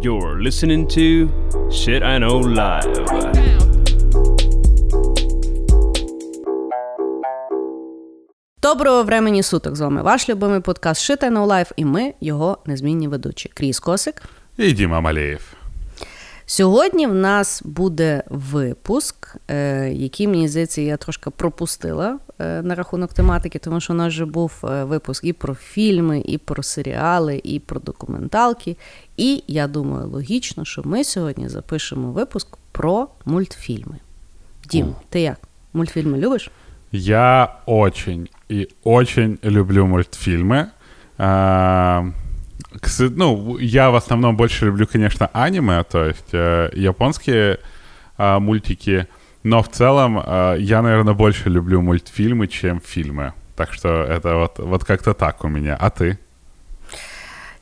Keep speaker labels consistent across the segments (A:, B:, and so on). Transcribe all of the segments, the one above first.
A: You're listening to Shit I Know Live.
B: Доброго времені суток з вами ваш любимий подкаст Shit I Know Life і ми його незмінні ведучі. Кріс Косик.
C: І Діма Малеєв.
B: Сьогодні в нас буде випуск, е, який, мені здається, я трошки пропустила е, на рахунок тематики, тому що у нас вже був е, випуск і про фільми, і про серіали, і про документалки. І я думаю, логічно, що ми сьогодні запишемо випуск про мультфільми. Дім,
C: О.
B: ти як? Мультфільми любиш?
C: Я очень и очень люблю мультфильмы. А, ну, я в основном больше люблю, конечно, аниме, то есть э, японские а, мультики, но в целом а, я, наверное, больше люблю мультфильмы, чем фильмы. Так что это вот, вот как-то так у меня. А ты?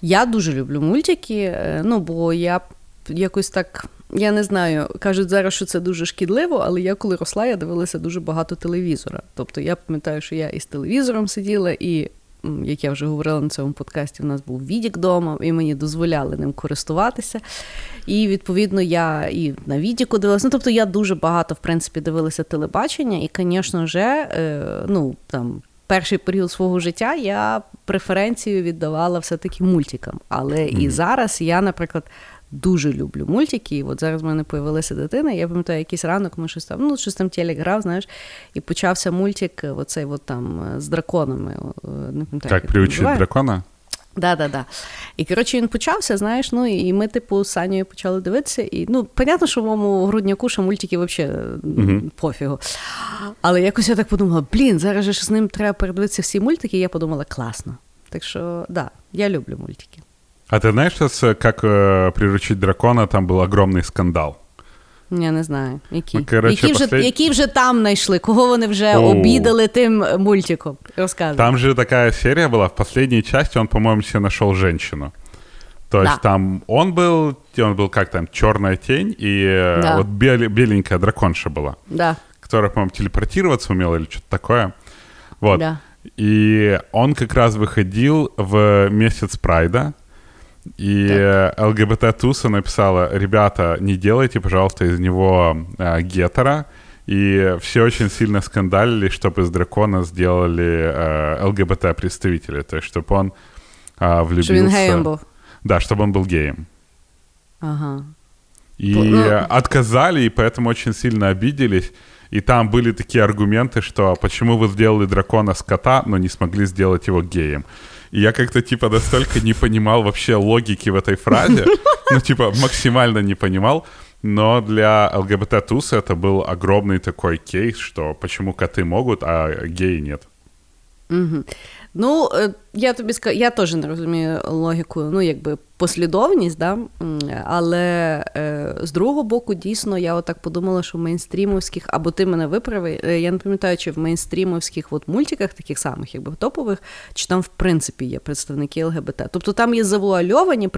B: Я дуже люблю мультики, е, ну бо я якось так. Я не знаю, кажуть зараз, що це дуже шкідливо, але я коли росла, я дивилася дуже багато телевізора. Тобто я пам'ятаю, що я із телевізором сиділа, і, м, як я вже говорила на цьому подкасті, у нас був відік вдома, і мені дозволяли ним користуватися. І відповідно я і на відіку дивилася. Ну, тобто я дуже багато, в принципі, дивилася телебачення, і, звісно вже, ну там. Перший період свого життя я преференцію віддавала все-таки мультикам. Але і зараз я, наприклад, дуже люблю мультики. І от зараз в мене появилася дитина. Я пам'ятаю, якийсь ранок ми щось там, ну щось там телек грав, знаєш, і почався мультик, е, оцей от там е, з драконами. е, Не пам'ятаю, він
C: приучить
B: називає.
C: дракона?
B: Да, да, да. І коротше він почався, знаєш, ну і ми, типу, з Санєю почали дивитися. І ну, понятно, що в моєму грудняку ще мультики взагалі
C: Мгм.
B: пофігу. Але якось я так подумала: блін, зараз же з ним треба передивитися всі мультики, і я подумала, класно. Так що, да, я люблю мультики.
C: А ты знаешь, сейчас, э, как э, приручить дракона, там был огромный скандал.
B: Я не знаю, які.
C: Ну, коротше,
B: які, вже,
C: послед-
B: які вже там знайшли, кого вони вже
C: О.
B: обідали тим мультиком. Розказуй.
C: Там же такая серия была, в последней части он, по-моему, себе нашел женщину. То есть
B: Да.
C: там он был, он был как там, черная тень, и э,
B: Да.
C: вот бел- беленькая драконша была,
B: Да,
C: которая, по-моему, телепортироваться умела или что-то такое. Вот.
B: да.
C: И он как раз выходил в месяц Прайда, и э, ЛГБТ-туса написала, ребята, не делайте, пожалуйста, из него э, гетера. И все очень сильно скандалили, чтобы из дракона сделали э, ЛГБТ-представителя. То есть, чтобы он э, влюбился.
B: Що він геєм був.
C: Да, чтобы он был геем.
B: Ага.
C: И
B: Ну-
C: отказали, и поэтому очень сильно обиделись. И там были такие аргументы, что почему вы сделали дракона с кота, но не смогли сделать его геем. И я как-то типа настолько не понимал вообще логики в этой фразе, ну типа максимально не понимал, но для ЛГБТ-туса это был огромный такой кейс, что почему коты могут, а геи нет.
B: Угу. Ну, е, я тобі скажу, я теж не розумію логіку, ну, якби послідовність, да? Але е, з другого боку, дійсно, я отак подумала, що в мейнстрімовських, або ти мене виправи, е, я не пам'ятаю, чи в мейнстрімовських от мультиках, таких самих, якби топових, чи там в принципі є представники ЛГБТ. Тобто там є завуальовані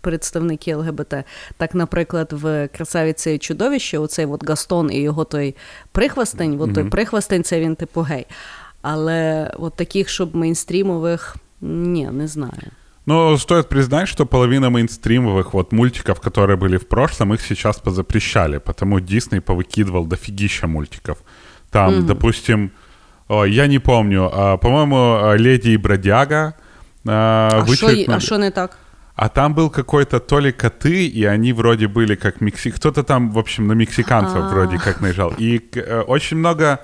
B: представники, ЛГБТ. Так, наприклад, в красавіці чудовище, оцей от Гастон і його той прихвастень, от той прихвастень, це він типу гей. Але от таких, щоб мейнстрімових, ні, не знаю.
C: Но стоит признать, что половина мейнстримовых вот мультиков, которые были в прошлом, их сейчас позапрещали, потому Дисней повыкидывал дофигища мультиков. Там, допустим, о, я не помню, а, по-моему, а, «Леди и бродяга» а,
B: А що,
C: вычеркнули.
B: а що не так?
C: А там был какой-то то ли коты, и они вроде были как мексик... Кто-то там, в общем, на мексиканцев
B: А.
C: вроде как наезжал. И к- э, очень много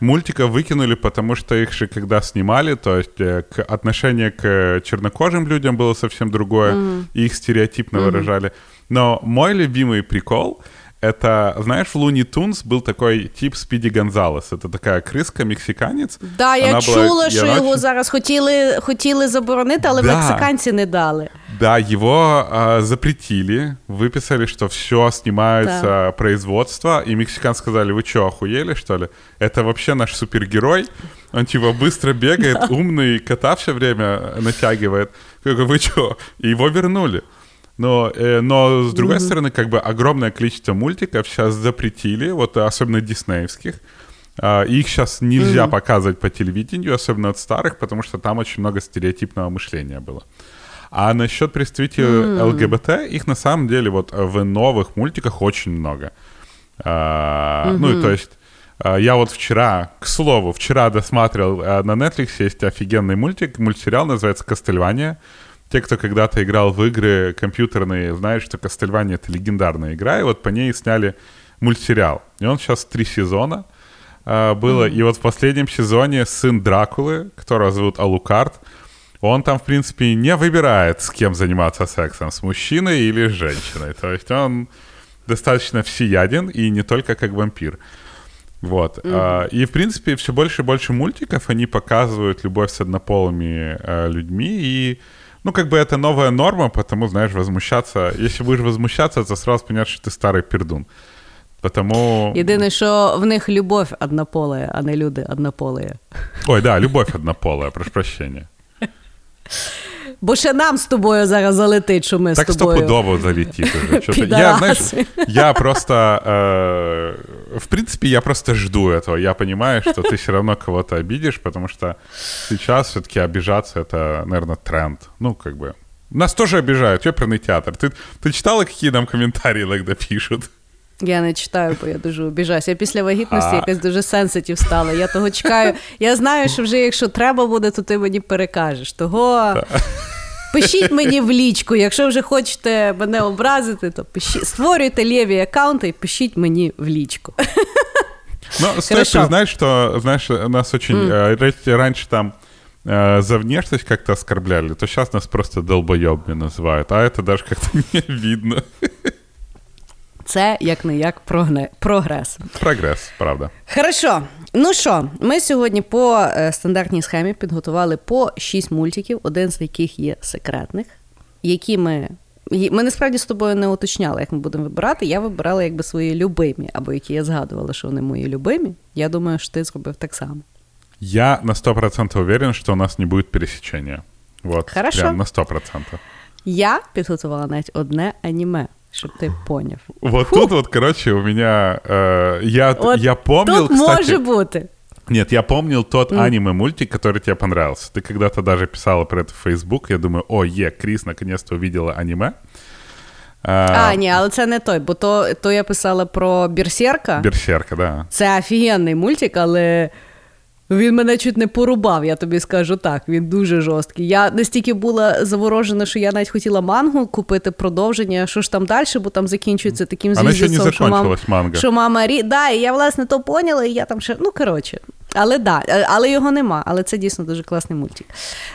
C: мультиков выкинули, потому что их же когда снимали, то есть э, к отношение к э, чернокожим людям было совсем другое, и их стереотипно выражали. Но мой любимый прикол это, знаешь, в Луни Тунс был такой тип Спиди Гонзалес. Это такая крыска, мексиканец.
B: Да, я
C: Вона була-
B: чула,
C: і
B: що
C: вона
B: його
C: очень-
B: зараз хотіли, хотіли заборонити, але
C: Да.
B: мексиканці не дали.
C: Да, его а, запретили, выписали, что все снимается производство, и мексикан сказали, вы что, охуели, что ли? Это вообще наш супергерой, он типа быстро бегает, умный, кота все время натягивает. Я говорю, вы что? И его вернули. Но, э, но с другой стороны, как бы огромное количество мультиков сейчас запретили, вот особенно диснеевских. А, Их сейчас нельзя показывать по телевидению, особенно от старых, потому что там очень много стереотипного мышления было. А насчет представителей mm. ЛГБТ, их на самом деле вот в новых мультиках очень много. А, mm-hmm. Ну, и то есть а, я вот вчера, к слову, вчера досматривал а, на Netflix есть офигенный мультик, мультсериал называется «Кастельвания». Те, кто когда-то играл в игры компьютерные, знают, что Кастельвания — это легендарная игра, и вот по ней сняли мультсериал. И он сейчас три сезона э, было. Mm-hmm. И вот в последнем сезоне сын Дракулы, которого зовут Алукард, он там, в принципе, не выбирает, с кем заниматься сексом, с мужчиной или с женщиной. То есть он достаточно всеяден и не только как вампир. Вот. Mm-hmm. И, в принципе, все больше и больше мультиков, они показывают любовь с однополыми а, людьми, и, ну, как бы это новая норма, потому, знаешь, возмущаться, если будешь возмущаться, то сразу понятно, что ты старый пердун. Потому...
B: Єдине, що в них любов однополая, а не люди однополые.
C: Ой, да, любовь однополая, прошу прощения.
B: Бо ще нам з тобою зараз залетить, що ми
C: так
B: з тобою.
C: Так стопудово залетит уже. Я, знаешь, я просто, э, в принципе, я просто жду этого. Я понимаю, что ты все равно кого-то обидишь, потому что сейчас все-таки обижаться это, наверное, тренд. Ну, как бы. Нас тоже обижают, оперный театр. Ты, ты читала, какие нам комментарии иногда пишут?
B: Я не читаю, бо я дуже обіжаюсь. Я після вагітності а. якась дуже сенситів стала. Я того чекаю. Я знаю, що вже якщо треба буде, то ти мені перекажеш. Того пишіть мені в лічку. Якщо вже хочете мене образити, то пишіть. створюйте ліві аккаунти і пишіть мені в лічку.
C: Ну, стоит признать, что, знаешь, нас очень... Mm. Э, раньше там э, за внешность как-то оскорбляли, то сейчас нас просто долбоебами называют, а это даже как-то не видно.
B: Це як не як прогрес.
C: Прогрес, правда.
B: Хорошо. Ну що, ми сьогодні по е, стандартній схемі підготували по шість мультиків, один з яких є секретних, які ми. Ми насправді з тобою не уточняли, як ми будемо вибирати. Я вибирала якби свої любимі, або які я згадувала, що вони мої любимі. Я думаю, що ти зробив так само.
C: Я на 100% уверен, що у нас не буде пересечення. Вот,
B: Хорошо.
C: Прям на 100%.
B: Я підготувала навіть одне аніме Чтобы ты понял.
C: Вот Фу. тут вот, короче, у меня... Э, я, вот я помнил,
B: тут
C: кстати...
B: может быть.
C: Нет, я помнил тот mm. аниме-мультик, который тебе понравился. Ты когда-то даже писала про это в Facebook. Я думаю, о, е, Крис наконец-то увидела аниме.
B: А, а, ні, але це не той, бо то, то я писала про Берсерка.
C: Берсерка, да.
B: Це офігенний мультик, але він мене чуть не порубав, я тобі скажу так. Він дуже жорсткий. Я настільки була заворожена, що я навіть хотіла мангу купити продовження. Що ж там далі, бо там закінчується таким
C: звіздецом, що мам, манга.
B: що мама рі. Да, і я власне то поняла, і я там ще. Ну коротше. Але да, але його нема. Але це дійсно дуже класний мультик.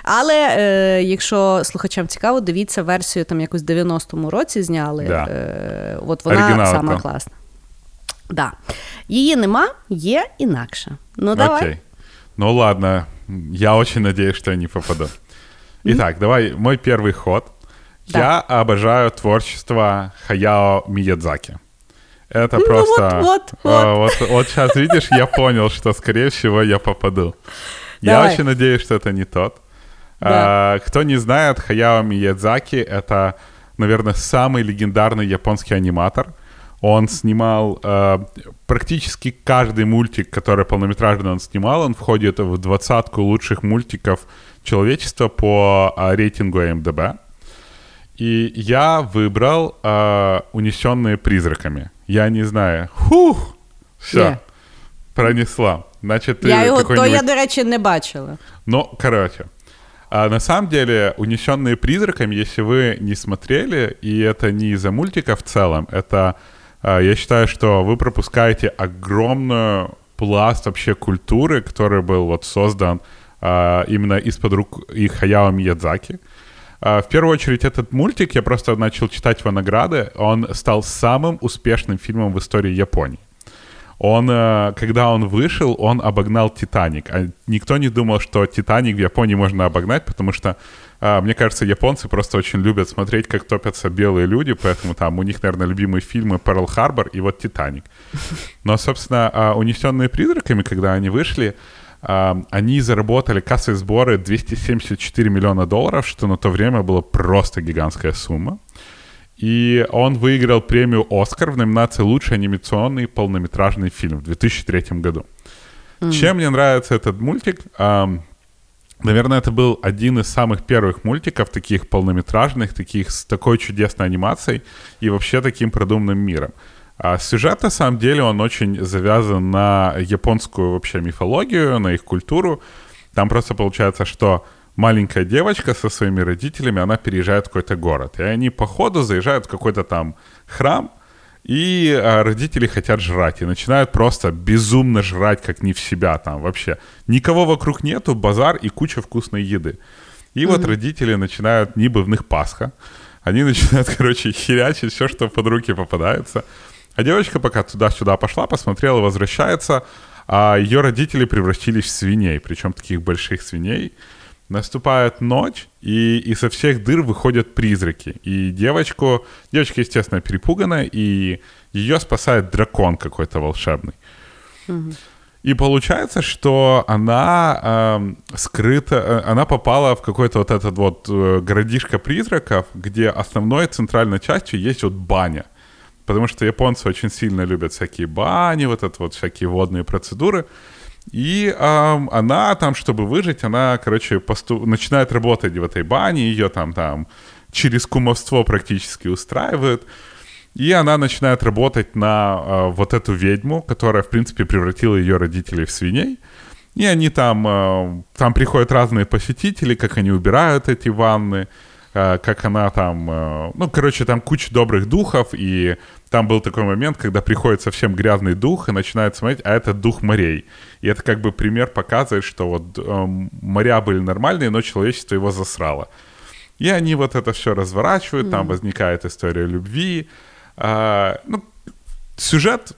B: Але е, якщо слухачам цікаво, дивіться версію там якось в 90-му році зняли.
C: Да.
B: Е, От вона Оригінал сама класна. Да. Її нема, є інакше. Ну, давай. Окей.
C: Ну ладно, я очень надеюсь, что я не попаду. Итак, давай, мой первый ход. Да. Я обожаю творчество Хаяо Миядзаки. Это ну, просто...
B: Вот, вот, вот.
C: вот, вот сейчас, видишь, я понял, что, скорее всего, я попаду. Давай. Я очень надеюсь, что это не тот. Да. А, кто не знает, Хаяо Миядзаки — это, наверное, самый легендарный японский аниматор — он снимал э, практически каждый мультик, который полнометражный он снимал, он входит в двадцатку лучших мультиков человечества по э, рейтингу МДБ. И я выбрал э, «Унесенные призраками». Я не знаю. Хух! Все. Yeah. Пронесла. Значит,
B: я його, то я, до речі, не бачила.
C: Ну, короче. А на самом деле, «Унесенные призраками», если вы не смотрели, и это не из-за мультика в целом, это а, я считаю, что вы пропускаете огромную пласт вообще культуры, который был вот создан а, именно из-под рук и Хаяо Миядзаки. А, в первую очередь, этот мультик, я просто начал читать его награды, он стал самым успешным фильмом в истории Японии. Он, когда он вышел, он обогнал «Титаник». А никто не думал, что «Титаник» в Японии можно обогнать, потому что а, мне кажется, японцы просто очень любят смотреть, как топятся белые люди, поэтому там у них, наверное, любимые фильмы «Перл Харбор» и вот «Титаник». Но, собственно, а, «Унесенные призраками», когда они вышли, а, они заработали кассовые сборы 274 миллиона долларов, что на то время было просто гигантская сумма. И он выиграл премию «Оскар» в номинации «Лучший анимационный полнометражный фильм» в 2003 году. М-м. Чем мне нравится этот мультик? Наверное, это был один из самых первых мультиков, таких полнометражных, таких с такой чудесной анимацией и вообще таким продуманным миром. А сюжет, на самом деле, он очень завязан на японскую вообще мифологию, на их культуру. Там просто получается, что маленькая девочка со своими родителями, она переезжает в какой-то город. И они по ходу заезжают в какой-то там храм, и а, родители хотят жрать, и начинают просто безумно жрать, как не в себя там вообще. Никого вокруг нету, базар и куча вкусной еды. И mm-hmm. вот родители начинают, ниби в них Пасха, они начинают, короче, херячить все, что под руки попадается. А девочка пока туда-сюда пошла, посмотрела, возвращается, а ее родители превратились в свиней, причем таких больших свиней. Наступает ночь, и, и со всех дыр выходят призраки. И девочку, девочка, естественно, перепуганная, и ее спасает дракон какой-то волшебный. Угу. И получается, что она э, скрыта, она попала в какой-то вот этот вот э, городишко призраков, где основной центральной частью есть вот баня. Потому что японцы очень сильно любят всякие бани, вот это вот всякие водные процедуры. И э, она там, чтобы выжить, она, короче, посту... начинает работать в этой бане, ее там, там через кумовство практически устраивают. И она начинает работать на э, вот эту ведьму, которая, в принципе, превратила ее родителей в свиней. И они там, э, там приходят разные посетители, как они убирают эти ванны, э, Как она там, э, ну, короче, там куча добрых духов, и там был такой момент, когда приходит совсем грязный дух и начинает смотреть, а это дух морей. И это как бы пример показывает, что вот э, моря были нормальные, но человечество его засрало. И они вот это все разворачивают, mm. там возникает история любви. А, ну, сюжет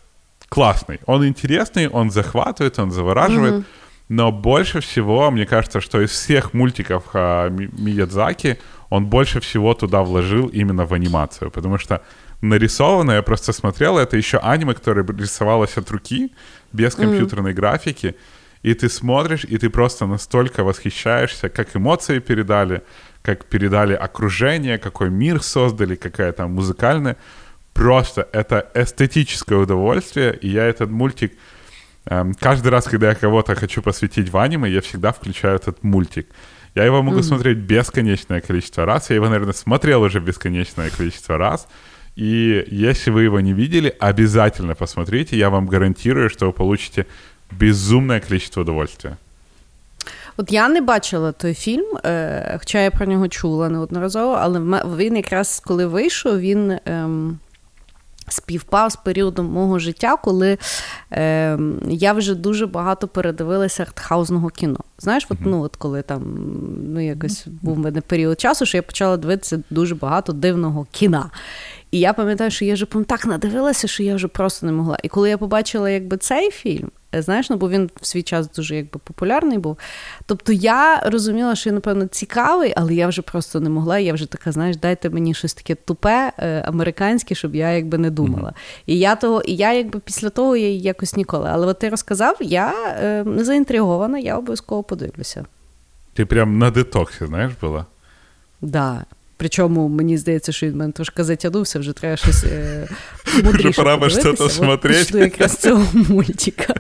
C: классный, он интересный, он захватывает, он завораживает. Mm-hmm. Но больше всего, мне кажется, что из всех мультиков а, Миядзаки он больше всего туда вложил именно в анимацию, потому что нарисовано, я просто смотрел, это еще аниме, которое рисовалось от руки, без компьютерной mm-hmm. графики, и ты смотришь, и ты просто настолько восхищаешься, как эмоции передали, как передали окружение, какой мир создали, какая там музыкальная. Просто это эстетическое удовольствие, и я этот мультик... Эм, каждый раз, когда я кого-то хочу посвятить в аниме, я всегда включаю этот мультик. Я его могу mm-hmm. смотреть бесконечное количество раз. Я его, наверное, смотрел уже бесконечное количество раз. И если вы его не видели, обязательно посмотрите. Я вам гарантирую, що ви получите безумне количество удовольствия.
B: От я не бачила той фільм, е, хоча я про нього чула неодноразово, але він якраз коли вийшов, він ем, співпав з періодом мого життя, коли е, я вже дуже багато передивилася артхаузного кіно. Знаєш, от, ну, от коли там ну, якось був в мене період часу, що я почала дивитися дуже багато дивного кіна. І я пам'ятаю, що я вже так надивилася, що я вже просто не могла. І коли я побачила якби цей фільм, знаєш, ну бо він в свій час дуже якби популярний був. Тобто я розуміла, що він, напевно, цікавий, але я вже просто не могла. Я вже така, знаєш, дайте мені щось таке тупе, е, американське, щоб я якби не думала. Mm-hmm. І я того, і я якби після того я якось ніколи. Але от ти розказав, я е, не заінтригована, я обов'язково подивлюся.
C: Ти прям на детоксі, знаєш, була?
B: Да. Причому мені здається, що він мене трошки затягнувся, вже треба щось е, Вже
C: пора би щось смотреть.
B: От, якраз цього мультика.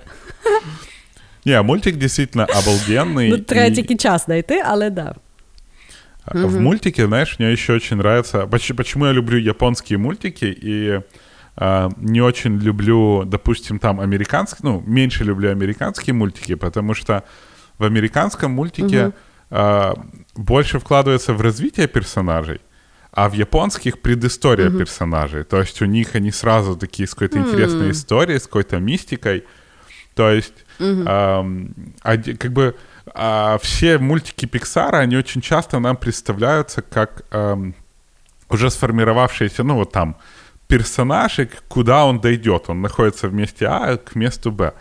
C: Не, мультик действительно обалденный.
B: Ну, треба тільки час знайти, але да.
C: В мультике, знаешь, мне еще очень нравится... Почему я люблю японские мультики и э, не очень люблю, допустим, там американские... Ну, меньше люблю американские мультики, потому что в американском мультике... Угу э, больше вкладывается в развитие персонажей, а в японских предыстория mm-hmm. персонажей. То есть у них они сразу такие с какой-то mm-hmm. интересной историей, с какой-то мистикой. То есть mm-hmm. э, как бы э, все мультики Пиксара, они очень часто нам представляются как э, уже сформировавшиеся, ну вот там, персонажи, куда он дойдет. Он находится в месте А к месту Б.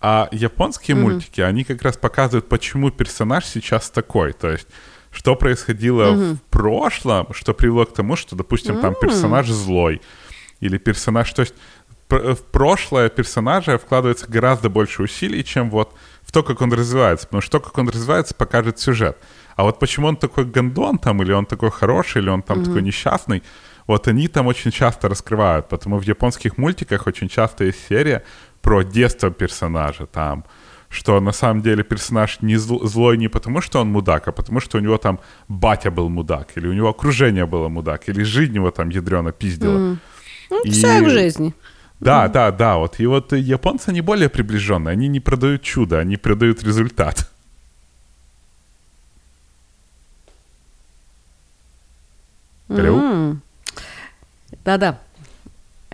C: А японские mm-hmm. мультики, они как раз показывают, почему персонаж сейчас такой. То есть, что происходило mm-hmm. в прошлом, что привело к тому, что, допустим, mm-hmm. там персонаж злой. Или персонаж... То есть, в прошлое персонажа вкладывается гораздо больше усилий, чем вот в то, как он развивается. Потому что то, как он развивается, покажет сюжет. А вот почему он такой гондон там, или он такой хороший, или он там mm-hmm. такой несчастный, вот они там очень часто раскрывают. Потому в японских мультиках очень часто есть серия, про детство персонажа там, что на самом деле персонаж не зл- злой не потому, что он мудак, а потому, что у него там батя был мудак, или у него окружение было мудак, или жизнь его там ядрено пиздила. Mm.
B: Ну, и... Все в жизни.
C: Да, mm. да, да. Вот. И вот японцы, они более приближенные. Они не продают чудо, они продают результат.
B: Mm. Да-да.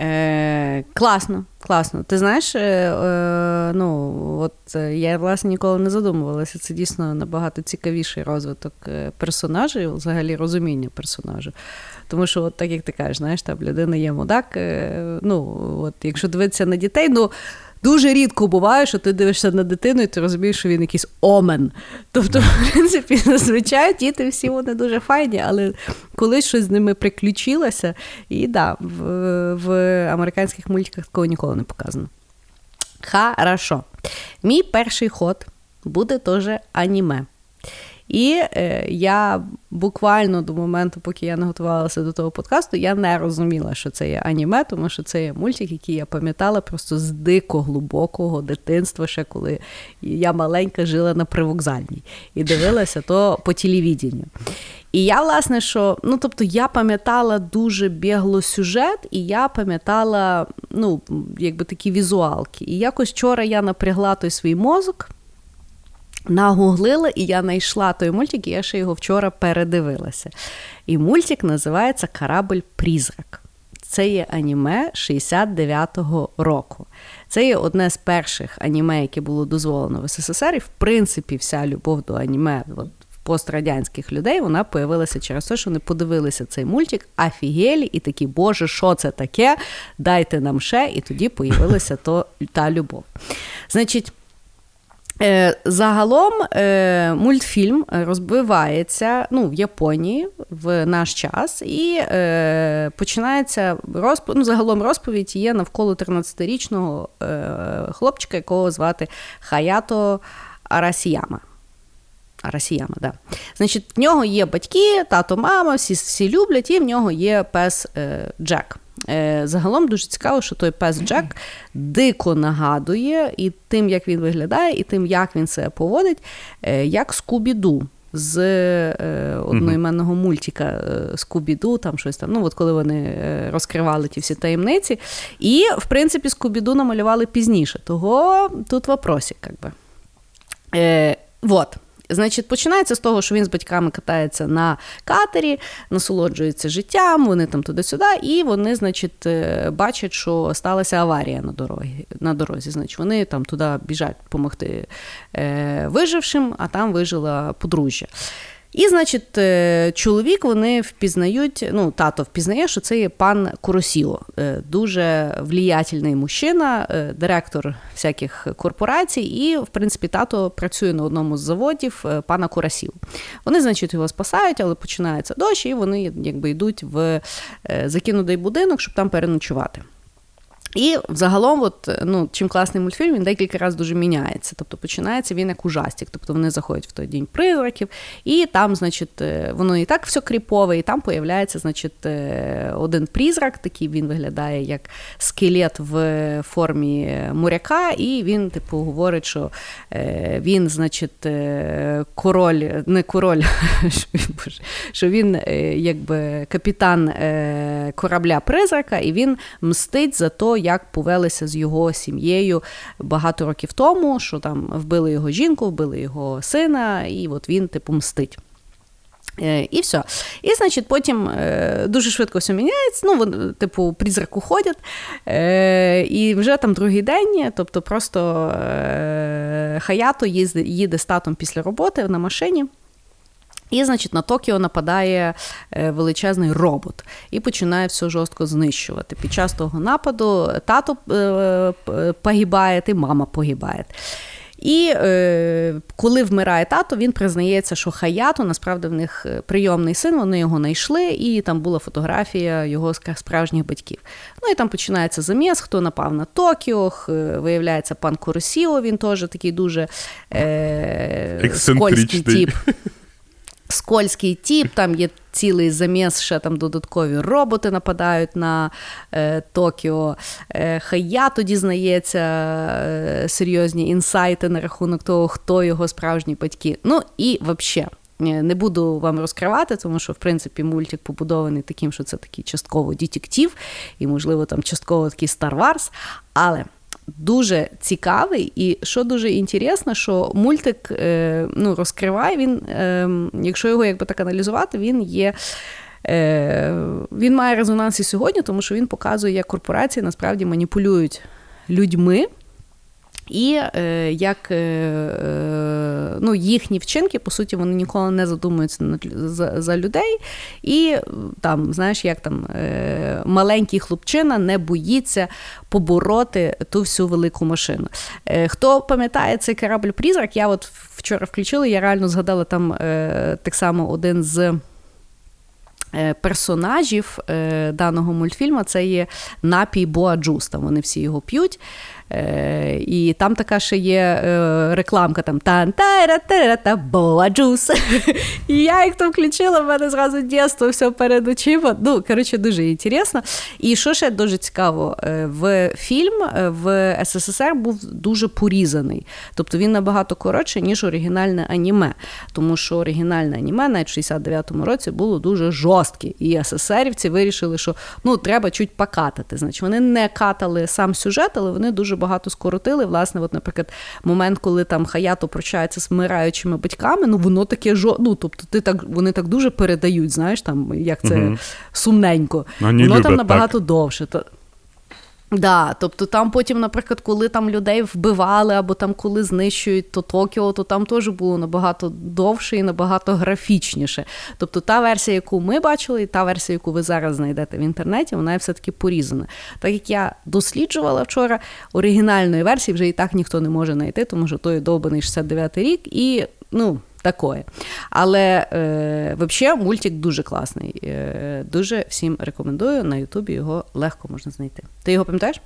B: Е, Класно, класно. Ти знаєш, е, е, ну от е, я власне ніколи не задумувалася. Це дійсно набагато цікавіший розвиток персонажів, взагалі розуміння персонажа. Тому що, от так як ти кажеш, знаєш, там людина є мудак. Е, ну, от якщо дивитися на дітей, ну. Дуже рідко буває, що ти дивишся на дитину і ти розумієш, що він якийсь омен. Тобто, в принципі, зазвичай діти всі вони дуже файні, але колись щось з ними приключилося, і да, в, в американських мультиках такого ніколи не показано. Хорошо. Мій перший ход буде теж аніме. І е, я буквально до моменту, поки я не готувалася до того подкасту, я не розуміла, що це є аніме, тому що це є мультик, який я пам'ятала просто з дико глибокого дитинства, ще коли я маленька жила на привокзальній і дивилася то по телевіденню. І я, власне, що ну тобто я пам'ятала дуже бігло сюжет, і я пам'ятала ну, якби такі візуалки. І якось вчора я напрягла той свій мозок. Нагуглила, і я знайшла той мультик, і я ще його вчора передивилася. І мультик називається Корабль Призрак. Це є аніме 69-го року. Це є одне з перших аніме, яке було дозволено в СССР. І в принципі, вся любов до аніме от, пострадянських людей вона появилася через те, що вони подивилися цей мультик, афігелі, і такі, Боже, що це таке? Дайте нам ще, і тоді появилася то, та любов. Значить. Е, загалом е, мультфільм розбивається ну, в Японії в наш час, і е, починається розп... ну, загалом розповідь є навколо 13-річного хлопчика, якого звати Хаято Арасіяма. Арасіяма, да. Значить, в нього є батьки, тато, мама, всі всі люблять, і в нього є пес Джек. Е, загалом дуже цікаво, що той пес Джек дико нагадує і тим, як він виглядає, і тим, як він себе поводить, е, як Скубіду. З е, одноіменного мультика Скубіду, там щось там. Ну, от коли вони розкривали ті всі таємниці. І, в принципі, Скубіду намалювали пізніше. Того тут вопросик, як би. Е, вот. Значить, починається з того, що він з батьками катається на катері, насолоджується життям, вони там туди-сюди, і вони, значить, е, бачать, що сталася аварія на дорозі. На дорозі. Значить, вони там туди біжать допомогти е, вижившим, а там вижила подружжя. І, значить, е, чоловік вони впізнають, ну, тато впізнає, що це є пан Куросіло, е, дуже вліятельний мужчина, е, директор всяких корпорацій, і, в принципі, тато працює на одному з заводів пана Курасів. Вони, значить, його спасають, але починається дощ, і вони якби йдуть в закинутий будинок, щоб там переночувати. І взагалом, от, ну, чим класний мультфільм, він декілька разів дуже міняється. Тобто починається він як ужастик. Тобто вони заходять в той день призраків, і там, значить, е, воно і так все кріпове, і там появляється, значить, е, один призрак, такий він виглядає як скелет в формі моряка, і він, типу, говорить, що е, він, значить, король, не король, що він якби капітан корабля призрака, і він мстить за то як повелися з його сім'єю багато років тому, що там вбили його жінку, вбили його сина, і от він типу мстить. Е, і все. І, значить, потім е, дуже швидко все міняється. Ну, вони, типу, призрак уходять. Е, і вже там другий день, тобто просто Хаято їде, їде з татом після роботи на машині. І, значить, на Токіо нападає е, величезний робот і починає все жорстко знищувати. Під час того нападу тато е, погибає, і мама погибає. І е, коли вмирає тато, він признається, що Хаято насправді в них е, прийомний син, вони його знайшли, і там була фотографія його справжніх батьків. Ну і там починається заміс, хто напав на Токіо, виявляється пан Куросіо, він теж такий дуже е, скользький тип. скользький тіп, там є цілий заміс, ще там додаткові роботи нападають на е, Токіо. Е, Хаято дізнається е, серйозні інсайти на рахунок того, хто його справжні батьки. Ну і взагалі. Е, не буду вам розкривати, тому що в принципі мультик побудований таким, що це такий частково дітектив, і, можливо, там частково такий Star Wars. Але дуже цікавий, і що дуже інтересно, що мультик е, ну, розкриває він, е, якщо його якби так аналізувати, він є. Е, він має резонанс і сьогодні, тому що він показує, як корпорації насправді маніпулюють людьми. І е, як е, е, ну, їхні вчинки, по суті, вони ніколи не задумуються за, за людей. І там, знаєш, як там е, маленький хлопчина не боїться побороти ту всю велику машину. Е, хто пам'ятає цей корабль Призрак, я от вчора включила, я реально згадала там е, так само один з. Е, персонажів е, даного мультфільму це є напій Боа Джус, там Вони всі його п'ють. Е, І там така ще є е, рекламка там та боа джус. І я як то включила, в мене зразу дійство все перед очима. Ну, коротше, дуже інтересно. І що ще дуже цікаво, е, в фільм в СССР був дуже порізаний. Тобто він набагато коротше, ніж оригінальне аніме. Тому що оригінальне аніме навіть в 69-му році було дуже жорстке. І СССРівці вирішили, що ну, треба чуть покатати. Значить, вони не катали сам сюжет, але вони дуже багато скоротили. Власне, от, наприклад, момент, коли там Хаято прощається з вмираючими батьками, ну воно таке жо... ну, тобто ти так вони так дуже передають, знаєш, там як це угу. сумненько.
C: Вони
B: воно там
C: набагато
B: так. довше. Да, тобто там потім, наприклад, коли там людей вбивали, або там коли знищують то Токіо, то там теж було набагато довше і набагато графічніше. Тобто та версія, яку ми бачили, і та версія, яку ви зараз знайдете в інтернеті, вона все-таки порізана. Так як я досліджувала вчора, оригінальної версії вже і так ніхто не може знайти, тому що той довбаний 69-й рік, і ну такое. Але е, взагалі мультик дуже класний. Е, Дуже всім рекомендую. На Ютубі його легко можна знайти. Ти його пам'ятаєш?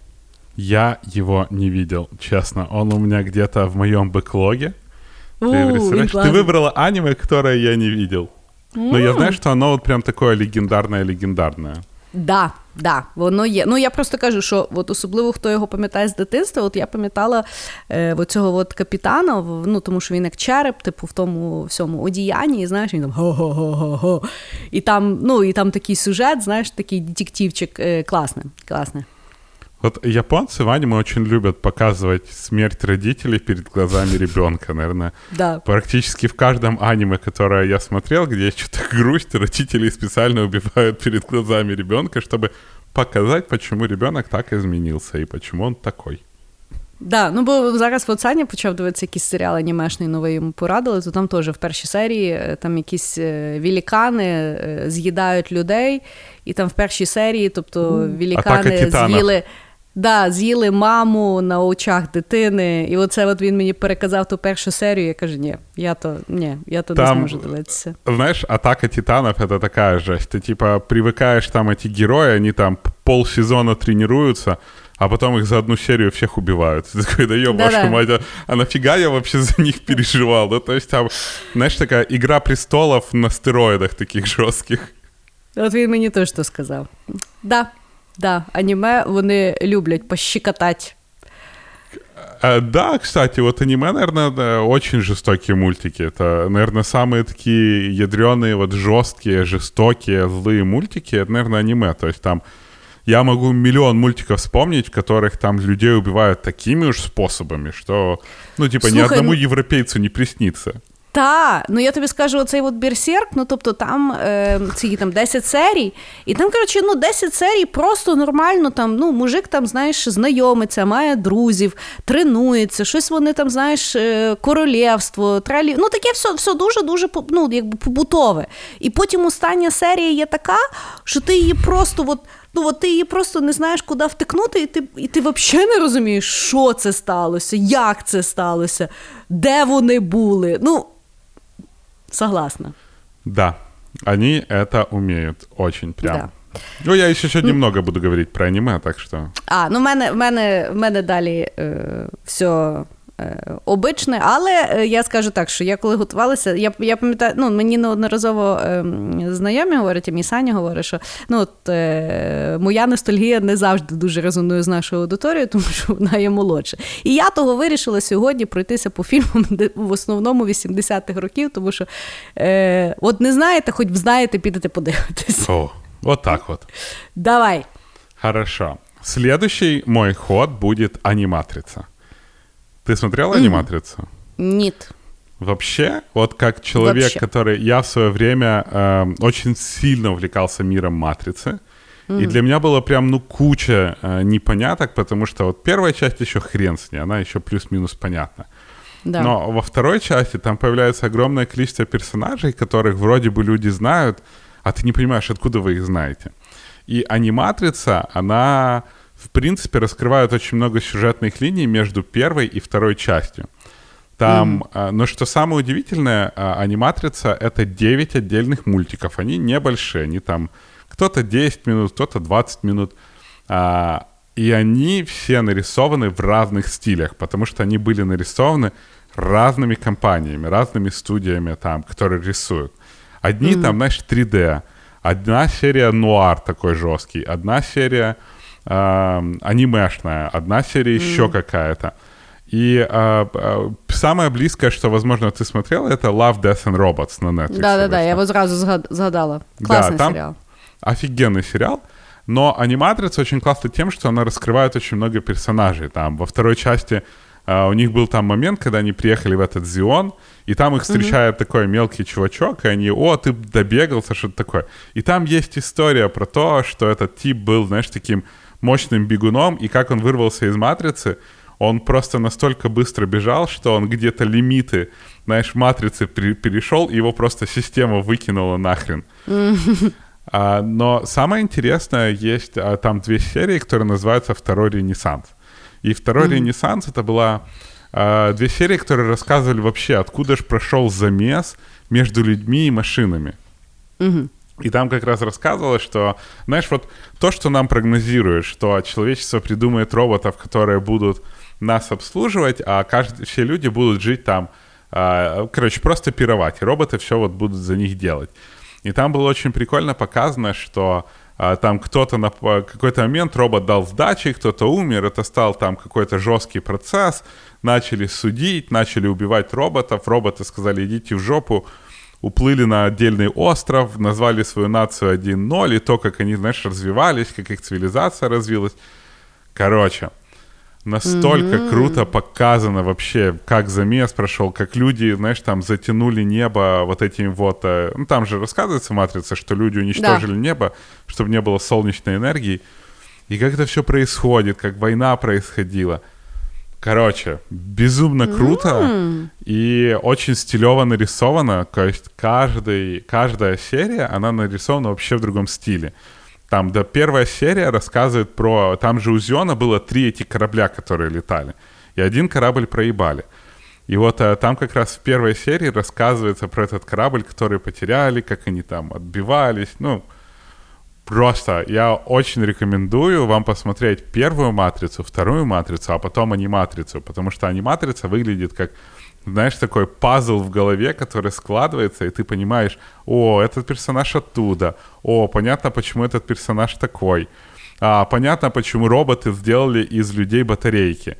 C: Я его не видел, честно. Он у меня где-то в моем бэклоге. Ты, представляешь? Ты выбрала аниме, которое я не видел. Но я знаю, что оно вот прям такое легендарное-легендарное.
B: Да, да, воно є. Ну я просто кажу, що от особливо хто його пам'ятає з дитинства, от я пам'ятала е, цього от капітана, ну тому що він як череп, типу в тому всьому одіянні, і знаєш, він там го-го-го-го-го. І там, ну і там такий сюжет, знаєш, такий детективчик. Е, класний. класне.
C: Вот японцы в аниме очень любят показывать смерть родителей перед глазами ребенка, наверное.
B: Да.
C: Практически в каждом аниме, которое я смотрел, где что-то грусть, родители специально убивают перед глазами ребенка, чтобы показать, почему ребенок так изменился і почему он такой.
B: Да, ну бо зараз от Саня почав дивитися якийсь серіал анімешний новий йому порадили, то там теж в першій серії е, там якісь е, вілікани е, з'їдають людей, і там в першій серії, тобто вілікани з'їли. Да, з'їли маму на очах дитини, і оце от він мені переказав ту першу серію. Я кажу, ні, я то ні, я то там, не зможу дивитися.
C: Знаешь, атака титанов это такая жесть. Ты типа привыкаешь там эти герои, они там полсезона тренируются, а потом их за одну серию всех убивают. Ты такой, да ёб вашу мать, а, а нафига я вообще за них переживал? Да, то есть там, знаешь, такая игра престолов на стероидах таких жестких.
B: От він мені теж то сказав. Да, да, аніме вони люблять пощекотати.
C: Да, кстати, вот аниме, наверное, очень жестокие мультики. Это, наверное, самые такие ядреные, вот жесткие, жестокие, злые мультики. Это, наверное, аниме. То есть там я могу миллион мультиков вспомнить, в которых там людей убивают такими уж способами, что, ну, типа, Слухай, ни одному ну... европейцу не приснится.
B: Та, ну я тобі скажу, оцей от Берсерк, ну тобто там е, ці там 10 серій, і там, коротше, ну 10 серій просто нормально. Там, ну, мужик там, знаєш, знайомиться, має друзів, тренується, щось вони там, знаєш, е, королівство, тралі. Ну, таке все все дуже-дуже ну, якби побутове. І потім остання серія є така, що ти її просто от. Ну, от ти її просто не знаєш, куди втикнути, і ти і ти взагалі не розумієш, що це сталося, як це сталося, де вони були. Ну, Согласна.
C: Да, они это умеют очень прям. Да. Ну, я ще сьогодні немного буду говорити про аніме, так що.
B: А, ну в мене в мене, в мене далі е, все обичне, але е, я скажу так, що я коли готувалася, я я пам'ятаю, ну мені неодноразово е, знайомі говорять, і мій Саня говорить, що ну, от, е, моя ностальгія не завжди дуже резонує з нашою аудиторією, тому що вона є молодша. І я того вирішила сьогодні пройтися по фільмам де, в основному 80-х років, тому що е, от не знаєте, хоч знаєте, підете подивитися.
C: О, вот так вот.
B: Давай.
C: Хорошо. Следующий мой ход будет аниматрица. Ты смотрела аниматрицу?
B: Нет.
C: Вообще, вот как человек,
B: Вообще.
C: который я в свое время э, очень сильно увлекался миром матрицы, и для меня было прям ну куча э, непоняток, потому что вот первая часть еще хрен с ней, она еще плюс-минус понятна.
B: Да.
C: Но во второй части там появляется огромное количество персонажей, которых вроде бы люди знают, а ты не понимаешь, откуда вы их знаете. И аниматрица, она в принципе раскрывает очень много сюжетных линий между первой и второй частью. Там, а, но что самое удивительное, а, аниматрица — это 9 отдельных мультиков. Они небольшие, они там кто-то 10 минут, кто-то 20 минут. А, и они все нарисованы в разных стилях, потому что они были нарисованы разными компаниями, разными студиями там, которые рисуют. Одни там, знаешь, 3D, одна серия нуар такой жесткий, одна серия э, анимешная, одна серия еще какая-то. И э, э, самое близкое, что, возможно, ты смотрела, это Love, Death and Robots на Netflix.
B: Да, да, да,
C: вышло.
B: я його зразу згад- згадала. Класний
C: там
B: серіал.
C: Офигенный сериал. Но аниматрица очень классно тем, что она раскрывает очень много персонажей. Там во второй части а, у них был там момент, когда они приехали в этот Зион, и там их встречает такой мелкий чувачок, и они, о, ты добегался, что-то такое. И там есть история про то, что этот тип был, знаешь, таким мощным бегуном, и как он вырвался из матрицы, он просто настолько быстро бежал, что он где-то лимиты, знаешь, матрицы перешел, и его просто система выкинула нахрен. А, но самое интересное, есть а, там две серии, которые называются «Второй Ренессанс». И «Второй Ренессанс» — это была а, две серии, которые рассказывали вообще, откуда же прошел замес между людьми и машинами. И там как раз рассказывалось, что, знаешь, вот то, что нам прогнозирует, что человечество придумает роботов, которые будут нас обслуживать, а каждый, все люди будут жить там, а, короче, просто пировать, и роботы все вот будут за них делать. И там было очень прикольно показано, что а, там кто-то на какой-то момент робот дал сдачи, кто-то умер, это стал там какой-то жесткий процесс, начали судить, начали убивать роботов, роботы сказали, идите в жопу, уплыли на отдельный остров, назвали свою нацию 1.0, и то, как они, знаешь, развивались, как их цивилизация развилась. Короче, настолько круто показано вообще, как замес прошел, как люди, знаешь, там затянули небо вот этим вот... э, Ну, там же рассказывается в «Матрице», что люди уничтожили небо, чтобы не было солнечной энергии. И как это все происходит, как война происходила. Короче, безумно круто и очень стилево нарисовано. То есть каждый, каждая серия, она нарисована вообще в другом стиле. Там, да, первая серия рассказывает про... Там же у Зиона было три эти корабля, которые летали. И один корабль проебали. И вот э, там как раз в первой серии рассказывается про этот корабль, который потеряли, как они там отбивались. Ну, просто я очень рекомендую вам посмотреть первую матрицу, вторую матрицу, а потом аниматрицу, потому что аниматрица выглядит как, знаешь, такой пазл в голове, который складывается, и ты понимаешь, о, этот персонаж оттуда, о, понятно, почему этот персонаж такой, а, понятно, почему роботы сделали из людей батарейки.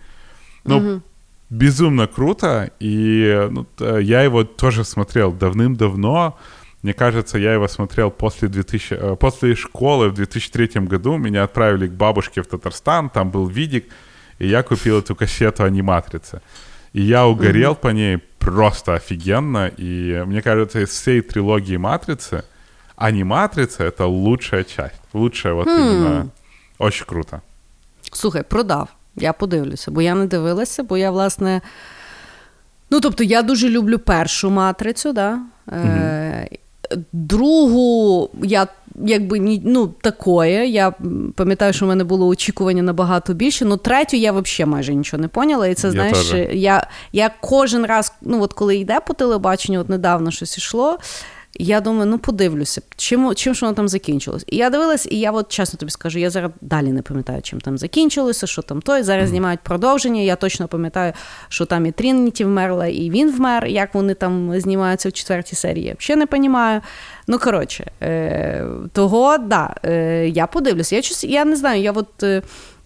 C: Ну, безумно круто, и ну, я его тоже смотрел давным-давно. Мне кажется, я его смотрел после, 2000, э, после школы в 2003 году. Меня отправили к бабушке в Татарстан, там был видик, и я купил эту кассету аниматрицы. И я угорел по ней просто офигенно. И мне кажется, из всей трилогии «Матрицы» аниматрица — это лучшая часть. Лучшая вот именно. Очень круто.
B: Слухай, продав. Я подивлюся, бо я не дивилася, бо я, власне. Ну, тобто, я дуже люблю першу матрицю, да? Е, другу, я якби ні, ну, такое. Я пам'ятаю, що в мене було очікування набагато більше. Ну, третю я взагалі майже нічого не поняла. І це,
C: Я
B: знаєш, я, я кожен раз, ну, от коли йде по телебаченню, от недавно щось ішло. Я думаю, ну подивлюся, чим чим ж воно там закінчилось. І я дивилась, і я от чесно тобі скажу, я зараз далі не пам'ятаю, чим там закінчилося, що там той. Зараз знімають продовження. Я точно пам'ятаю, що там і Трініті вмерла, і він вмер, як вони там знімаються в четвертій серії. Я взагалі не розумію. Ну, коротше, е, того, да, е, я подивлюся. Я я не знаю, я от.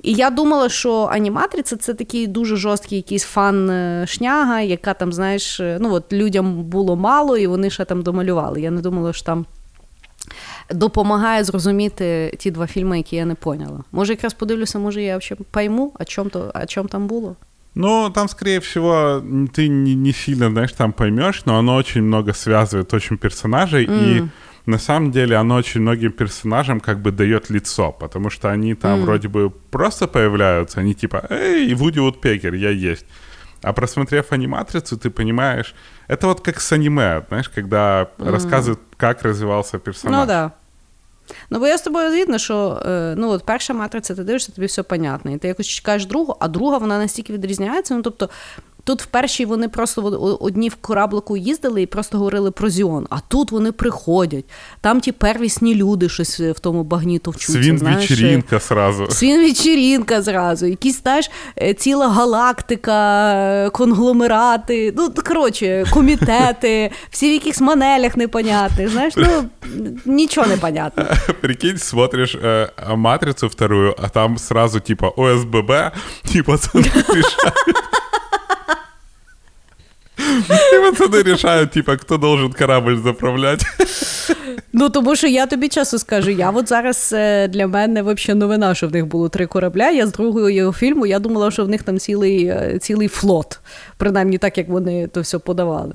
B: І я думала, що аніматриця це такий дуже жорсткий якийсь фан е, шняга, яка там, знаєш, е, ну от людям було мало, і вони ще там домалювали. Я не думала, що там. Допомагає зрозуміти ті два фільми, які я не поняла. Може, якраз подивлюся, може, я взагалі пойму, о чому то, о чому там було.
C: Ну, там, скорее всего, ты не, не сильно, знаешь, там поймешь, но оно очень много связывает очень персонажей, mm. и на самом деле оно очень многим персонажам как бы дает лицо, потому что они там mm. вроде бы просто появляются, они типа, эй, Вуди Вудпекер, я есть. А просмотрев аниматрицу, ты понимаешь, это вот как с аниме, знаешь, когда mm. рассказывают, как развивался персонаж.
B: Ну да. Ну, бо я з тобою згідна, що ну, от перша матриця, ти дивишся, тобі все понятно. І ти якось чекаєш другу, а друга вона настільки відрізняється. Ну, тобто, Тут в першій вони просто одні в кораблику їздили і просто говорили про Зіон. А тут вони приходять. Там ті первісні люди щось в тому багні товчуться.
C: Свін вечірінка зразу.
B: Свін вечірінка зразу. Якісь знаєш, е, ціла галактика, конгломерати, ну, коротше, комітети, всі в якихось манелях непонятних. Знаєш, ну нічого не понятно.
C: Прикинь, смотриш е, матрицю вторую, а там сразу типа ОСББ, типа це І пацани рішають, типа, хто должен корабль заправляти.
B: Ну, тому що я тобі часу скажу, я от зараз е, для мене взагалі новина, що в них було три корабля. Я з другого його фільму я думала, що в них там цілий е, цілий флот, принаймні так, як вони то все подавали.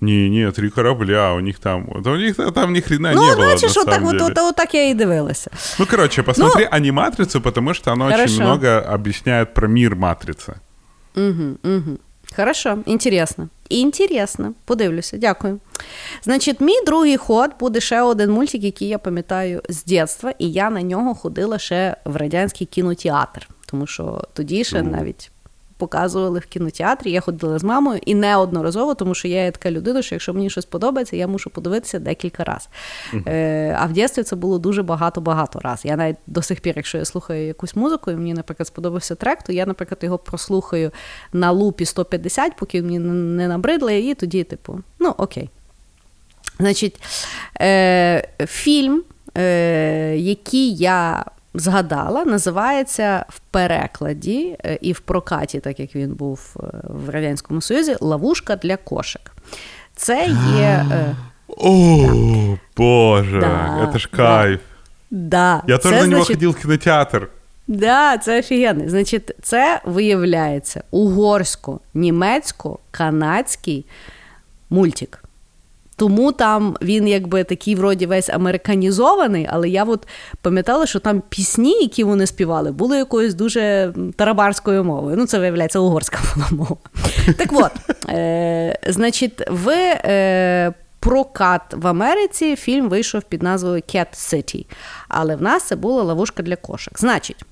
C: Ні, ні, три корабля, у них там. У них там ни хрена
B: ну,
C: не было.
B: Ну, що так, вот, вот, вот так я і дивилася.
C: Ну, короче, посмотри ну, аниматрицу, потому что она Хорошо. очень много объясняет про мир матрицы.
B: Угу, угу. Хорошо, інтересно. Інтересно. Подивлюся, дякую. Значить, мій другий ход буде ще один мультик, який я пам'ятаю з дитинства, і я на нього ходила ще в радянський кінотеатр. Тому що тоді ще навіть показували в кінотеатрі. Я ходила з мамою і неодноразово, тому що я є така людина, що якщо мені щось подобається, я мушу подивитися декілька разів. Uh-huh. Е, А в дитинстві це було дуже багато-багато разів. Я навіть до сих пір, якщо я слухаю якусь музику, і мені, наприклад, сподобався трек, то я, наприклад, його прослухаю на лупі 150, поки мені не набридли, і тоді, типу, ну окей. Значить, е, фільм, е, який я згадала, називається в перекладі е, і в прокаті, так як він був е, в Радянському Союзі, ловушка для кошик. Це є. Е,
C: О, да. Боже, да, це ж кайф.
B: Да.
C: Я теж на нього ходив в кінотеатр.
B: Да, це офігенний. Значить, це виявляється угорсько-німецько-канадський мультик. Тому там він якби такий вроді весь американізований, але я от пам'ятала, що там пісні, які вони співали, були якоюсь дуже тарабарською мовою. Ну, це виявляється угорська мова. Так от, е, значить, в е, прокат в Америці фільм вийшов під назвою Cat City. Але в нас це була ловушка для кошок. Значить.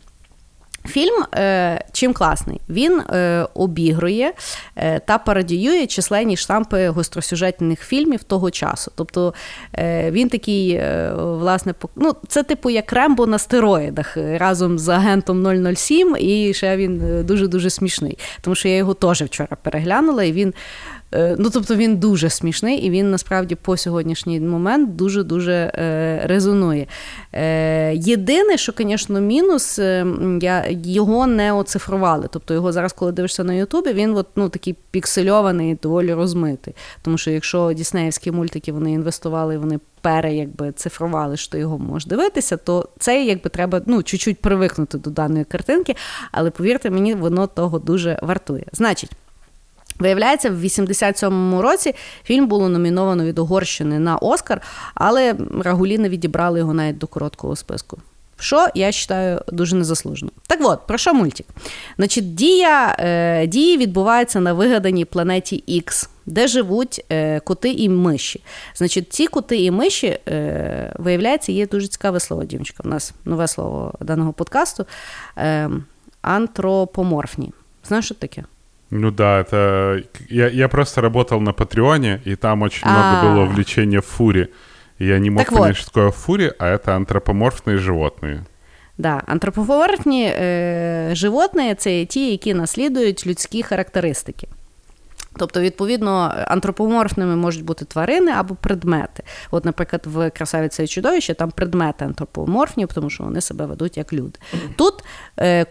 B: Фільм е, чим класний? Він е, обігрує е, та пародіює численні штампи гостросюжетних фільмів того часу. Тобто він такий, власне, ну, це типу як Рембо на стероїдах разом з агентом 007, і ще він дуже дуже смішний. Тому що я його теж вчора переглянула, і він ну, тобто він дуже смішний, і він насправді по сьогоднішній момент дуже-дуже е, резонує. Е, єдине, що, звісно, мінус, я, його не оцифрували. Тобто його зараз, коли дивишся на Ютубі, він от, ну, такий піксельований, доволі розмитий. Тому що якщо діснеївські мультики вони інвестували, вони пере якби цифрували, що його можеш дивитися, то це якби треба ну, чуть-чуть привикнути до даної картинки, але повірте мені, воно того дуже вартує. Значить. Виявляється, в 87-му році фільм було номіновано від Угорщини на Оскар, але Рагуліни відібрали його навіть до короткого списку. Що я вважаю дуже незаслужено. Так от, про що мультик? Значить, дія е, дії відбувається на вигаданій планеті X, де живуть е, коти і миші. Значить, ці коти і миші, е, виявляється, є дуже цікаве слово, дівчинка. У нас нове слово даного подкасту. Е, антропоморфні. Знаєш, що таке?
C: Ну да, это... Я, я просто работал на Патреоне, и там очень много
B: А.
C: было увлечения в фуре. И я не мог
B: Так
C: понять,
B: вот.
C: что такое фури, а это антропоморфные животные.
B: Да, антропоморфні е, животні це ті, які наслідують людські характеристики. Тобто, відповідно, антропоморфними можуть бути тварини або предмети. От, наприклад, в красавиця і чудовище там предмети антропоморфні, тому що вони себе ведуть як люди. Тут е,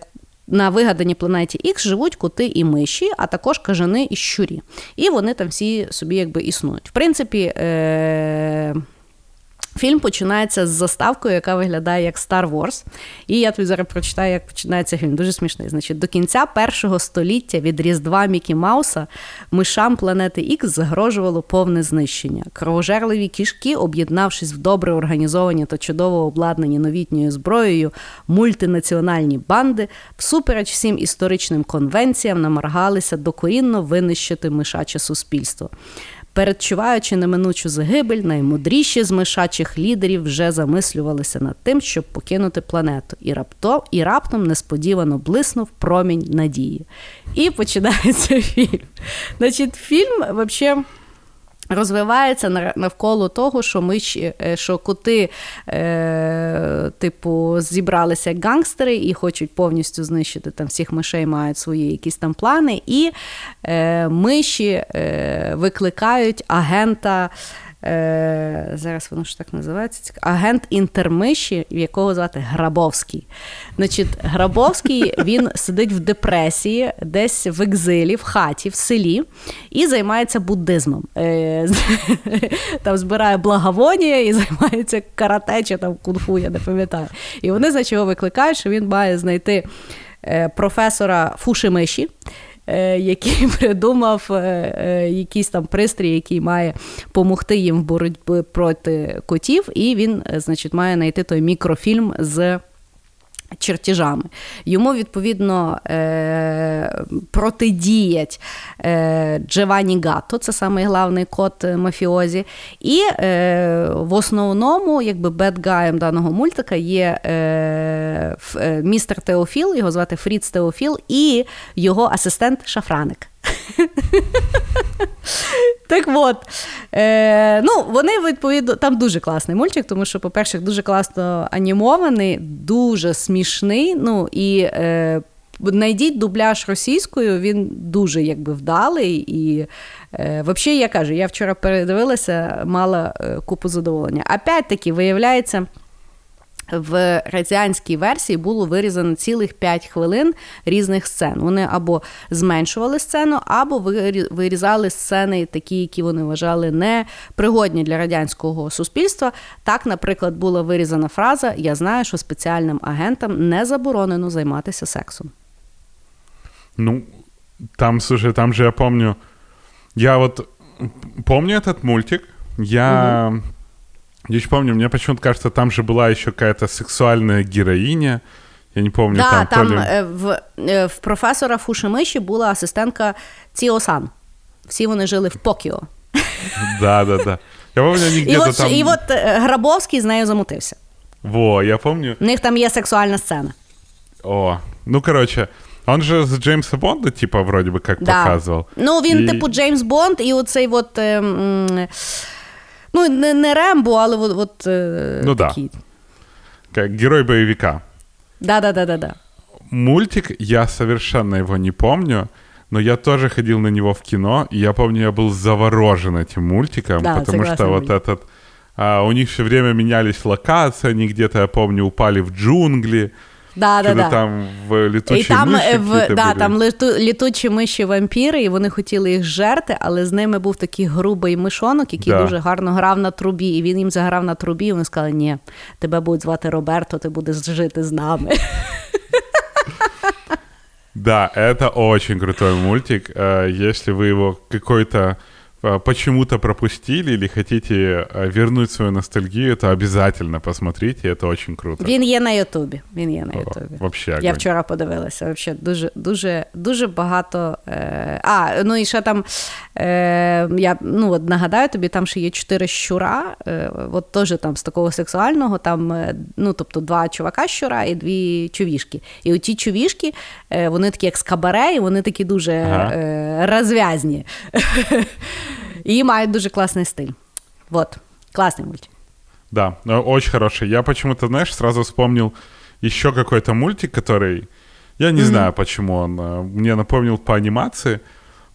B: на вигаданій планеті X живуть коти і миші, а також кажани і щурі. І вони там всі собі якби існують. В принципі, е, Фільм починається з заставкою, яка виглядає як Star Wars. І я тобі зараз прочитаю, як починається фільм. Дуже смішний. Значить, до кінця першого століття від Різдва Мікі Мауса мишам планети Ікс загрожувало повне знищення. Кровожерливі кішки, об'єднавшись в добре організовані та чудово обладнані новітньою зброєю, мультинаціональні банди, всупереч всім історичним конвенціям, намагалися докорінно винищити мишаче суспільство. Передчуваючи неминучу загибель, наймудріші з мишачих лідерів вже замислювалися над тим, щоб покинути планету, і раптом, і раптом несподівано блиснув промінь надії. І починається фільм. Значить, фільм взагалі. Розвивається навколо того, що ми е, що коти, е, типу, зібралися як гангстери і хочуть повністю знищити там всіх мишей, мають свої якісь там плани, і е, миші е, викликають агента. Е, зараз воно ж так називається. Агент інтермиші, якого звати Грабовський. Значить, Грабовський він сидить в депресії, десь в екзилі, в хаті, в селі, і займається буддизмом. Е, там збирає благовонія і займається карате чи там кунг-фу, я не пам'ятаю. І вони, значить, його викликають, що він має знайти е, професора Фушимиші. Е, Який придумав е, е, якийсь там пристрій, який має допомогти їм в боротьбі проти котів, і він, значить, має знайти той мікрофільм з чертежами. Йому, відповідно, е, протидіять Джевані Джованні Гатто, це самий главний кот е, мафіозі. І е, в основному, якби бедгаєм даного мультика є е, е, містер Теофіл, його звати Фріц Теофіл, і його асистент Шафраник. Так от, е, ну, вони відповідно, там дуже класний мультик, тому що, по-перше, дуже класно анімований, дуже смішний. Ну і е, знайдіть дубляж російською, він дуже якби вдалий. І е, взагалі, я кажу, я вчора передивилася, мала е, купу задоволення. Опять-таки, виявляється. В радянській версії було вирізано цілих 5 хвилин різних сцен. Вони або зменшували сцену, або вирізали сцени, такі, які вони вважали непригодні для радянського суспільства. Так, наприклад, була вирізана фраза: Я знаю, що спеціальним агентам не заборонено займатися сексом.
C: Ну, там, слушай, там же я помню... Я вот помню этот мультик. Я... Я еще помню, мне почему-то кажется, там же была еще какая-то сексуальная героиня. Я не помню,
B: Да,
C: там,
B: там
C: то ли...
B: е, в, е, в професора Фушимиші була асистентка Ціосан. Всі вони жили в Покіо.
C: Да, да, да. Я помню, они
B: І
C: где-то
B: от,
C: там...
B: і от е, Грабовський з нею замутився.
C: Во, я помню.
B: У них там є сексуальна сцена.
C: О, ну, короче, он же с Джеймса Бонда, типа, вроде бы как
B: Да.
C: показывал.
B: Ну, він,
C: І-
B: типу, Джеймс Бонд, і оцей от. Е, м, ну, не, не Рембо, але от, от
C: Ну да.
B: такий.
C: Как герой боевика.
B: Да-да-да-да-да.
C: Мультик, я совершенно его не помню, но я тоже ходил на него в кино, и я помню, я был заворожен этим мультиком,
B: Да,
C: потому что вот
B: Юля.
C: этот... а, у них все время менялись локации, они где-то, я помню, упали в джунгли,
B: Да, да,
C: что-то
B: да.
C: там в летучие
B: І там,
C: мыши
B: е, в,
C: какие-то
B: да,
C: были.
B: там лету, літучі миші вампіри, і вони хотіли їх жерти, але з ними був такий грубий мишонок, який
C: Да.
B: дуже гарно грав на трубі. І він їм заграв на трубі, і вони сказали: ні, тебе будуть звати Роберто, ти будеш жити з нами.
C: Да, это очень крутой мультик. Э, Если вы его какой-то э, почему-то пропустили или хотите вернуть свою ностальгию, то обязательно посмотрите, это очень круто.
B: Він є на Ютубі. Він є на Ютубі.
C: Вообще
B: Я вчора подивилася. Вообще дуже, дуже, дуже багато. Е... А, ну і ще там е... я ну, от нагадаю тобі, там ще є чотири щура. Е... От теж там з такого сексуального, там, е, ну, тобто два чувака щура і дві чувішки. І оті чувішки, е... вони такі як з кабаре, і вони такі дуже
C: Ага.
B: е... розв'язні. І мають дуже класний стиль. Вот. Класний мультик.
C: Да, э, очень хороший. Я почему-то, знаешь, сразу вспомнил еще какой-то мультик, который... Я не знаю, почему он э, мне напомнил по анимации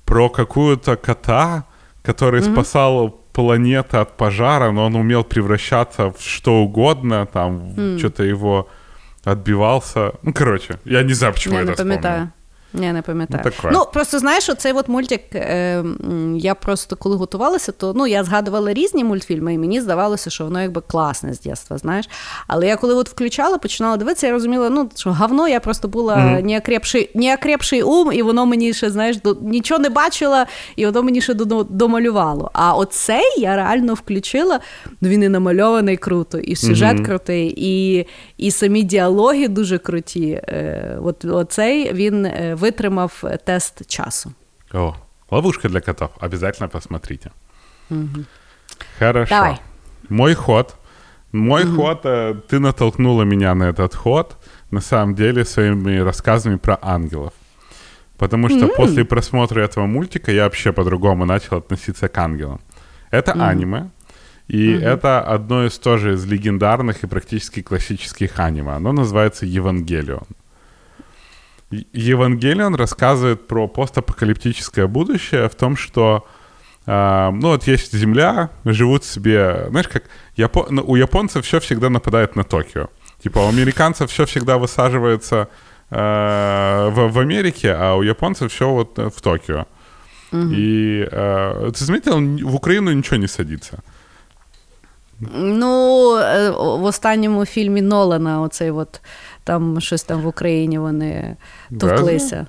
C: про какую-то кота, который спасал планету от пожара, но он умел превращаться в что угодно, там что-то его отбивался. Ну, короче, я не знаю, почему
B: Я
C: это вспомнил.
B: Я не пам'ятаю.
C: Ну.
B: Ну, просто знаєш, оцей от мультик, е, я просто коли готувалася, то ну, я згадувала різні мультфільми, і мені здавалося, що воно якби класне з дитинства, знаєш. Але я коли от включала, починала дивитися, я розуміла, ну, що говно, я просто була mm неокрепший, неокрепший ум, і воно мені ще, знаєш, до, нічого не бачила, і воно мені ще домалювало. А оцей я реально включила, ну він і намальований круто, і сюжет крутий, і, і самі діалоги дуже круті. Е, от оцей він е, витримав тест часу.
C: О, ловушка для котов. Обязательно посмотрите. Хорошо.
B: Давай.
C: Мой ход. Мой ход, э, ты натолкнула меня на этот ход, на самом деле, своими рассказами про ангелов. Потому что после просмотра этого мультика я вообще по-другому начал относиться к ангелам. Это аниме, и это одно из тоже из легендарных и практически классических аниме. Оно называется Евангелион. Е- Евангелион рассказывает про постапокалиптическое будущее в том, что а, ну вот есть Земля, живут себе, знаешь, как Япо- ну, у японцев все всегда нападает на Токио. Типа у американцев все всегда высаживается э, в, в Америке, а у японцев все вот э, в Токио. И э, ты заметил, н- в Украину ничего не садится.
B: Ну, е, в останньому фільмі Нолана, оцей от там щось там в Україні вони товклися.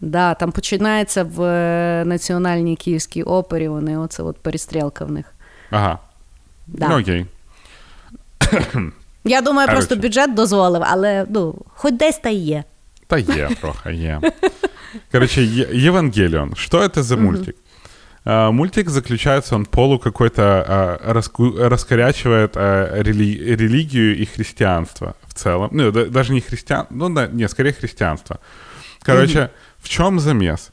B: Да, там починається в е, Національній Київській опері, вони оце от перестрілка в них.
C: Ага.
B: Да.
C: Ну окей.
B: Я думаю,
C: Короче.
B: просто бюджет дозволив, але ну, хоч десь та є.
C: Да е, трохи є. Короче, Е- Евангелион. Что это за мультик? А, мультик заключается, он полу какой-то раску- раскорячивает а, рели- религию и христианство в целом. Ну, да- даже не христиан, ну, да, не, скорее христианство. Короче, в чем замес?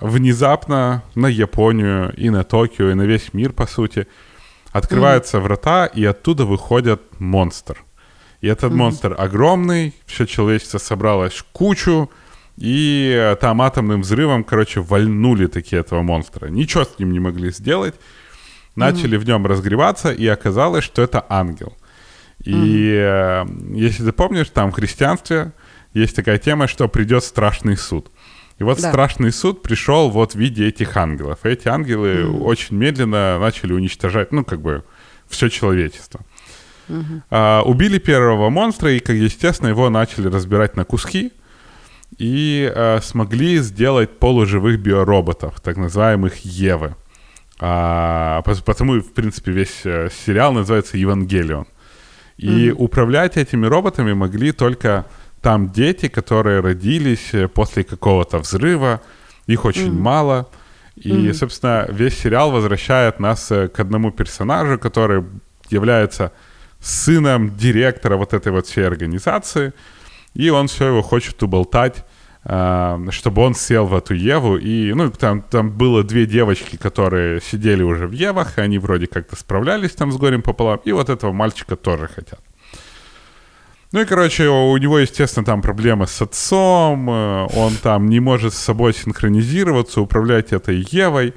C: Внезапно на Японию и на Токио, и на весь мир, по сути, открываются врата, и оттуда выходит монстр. И этот монстр огромный, все человечество собралось в кучу, и э, там атомным взрывом, короче, вальнули такие этого монстра. Ничего с ним не могли сделать. Начали в нем разгреваться, и оказалось, что это ангел. И э, если ты помнишь, там в христианстве есть такая тема, что придет страшный суд. И вот
B: Да.
C: страшный суд пришел вот в виде этих ангелов. И эти ангелы очень медленно начали уничтожать, ну, как бы, все человечество. А, убили первого монстра, и, как естественно, его начали разбирать на куски и а, смогли сделать полуживых биороботов, так называемых Евы. А, потому, в принципе, весь э, сериал называется «Евангелион». И управлять этими роботами могли только там дети, которые родились э, после какого-то взрыва. Их очень мало. И, собственно, весь сериал возвращает нас э, к одному персонажу, который является сыном директора вот этой вот всей организации. И он все его хочет уболтать, чтобы он сел в эту Еву. И, ну, там, там было две девочки, которые сидели уже в Евах, и они вроде как-то справлялись там с горем пополам. И вот этого мальчика тоже хотят. Ну и, короче, у него, естественно, там проблемы с отцом, э, он там не может с собой синхронизироваться, управлять этой Евой.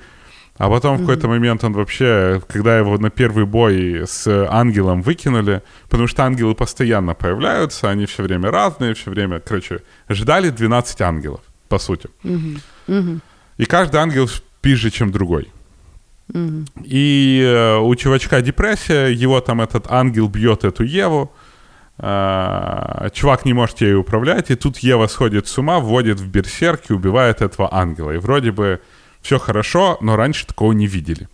C: А потом в какой-то момент он вообще, когда его на первый бой с ангелом выкинули, потому что ангелы постоянно появляются, они все время разные, все время, короче, ждали 12 ангелов, по сути. И каждый ангел пизже, чем другой. И э, у чувачка депрессия, его там этот ангел бьет эту Еву, а, чувак не может ей управлять, и тут Ева сходит с ума, вводит в берсерк и убивает этого ангела. И вроде бы все хорошо, но раньше такого не видели.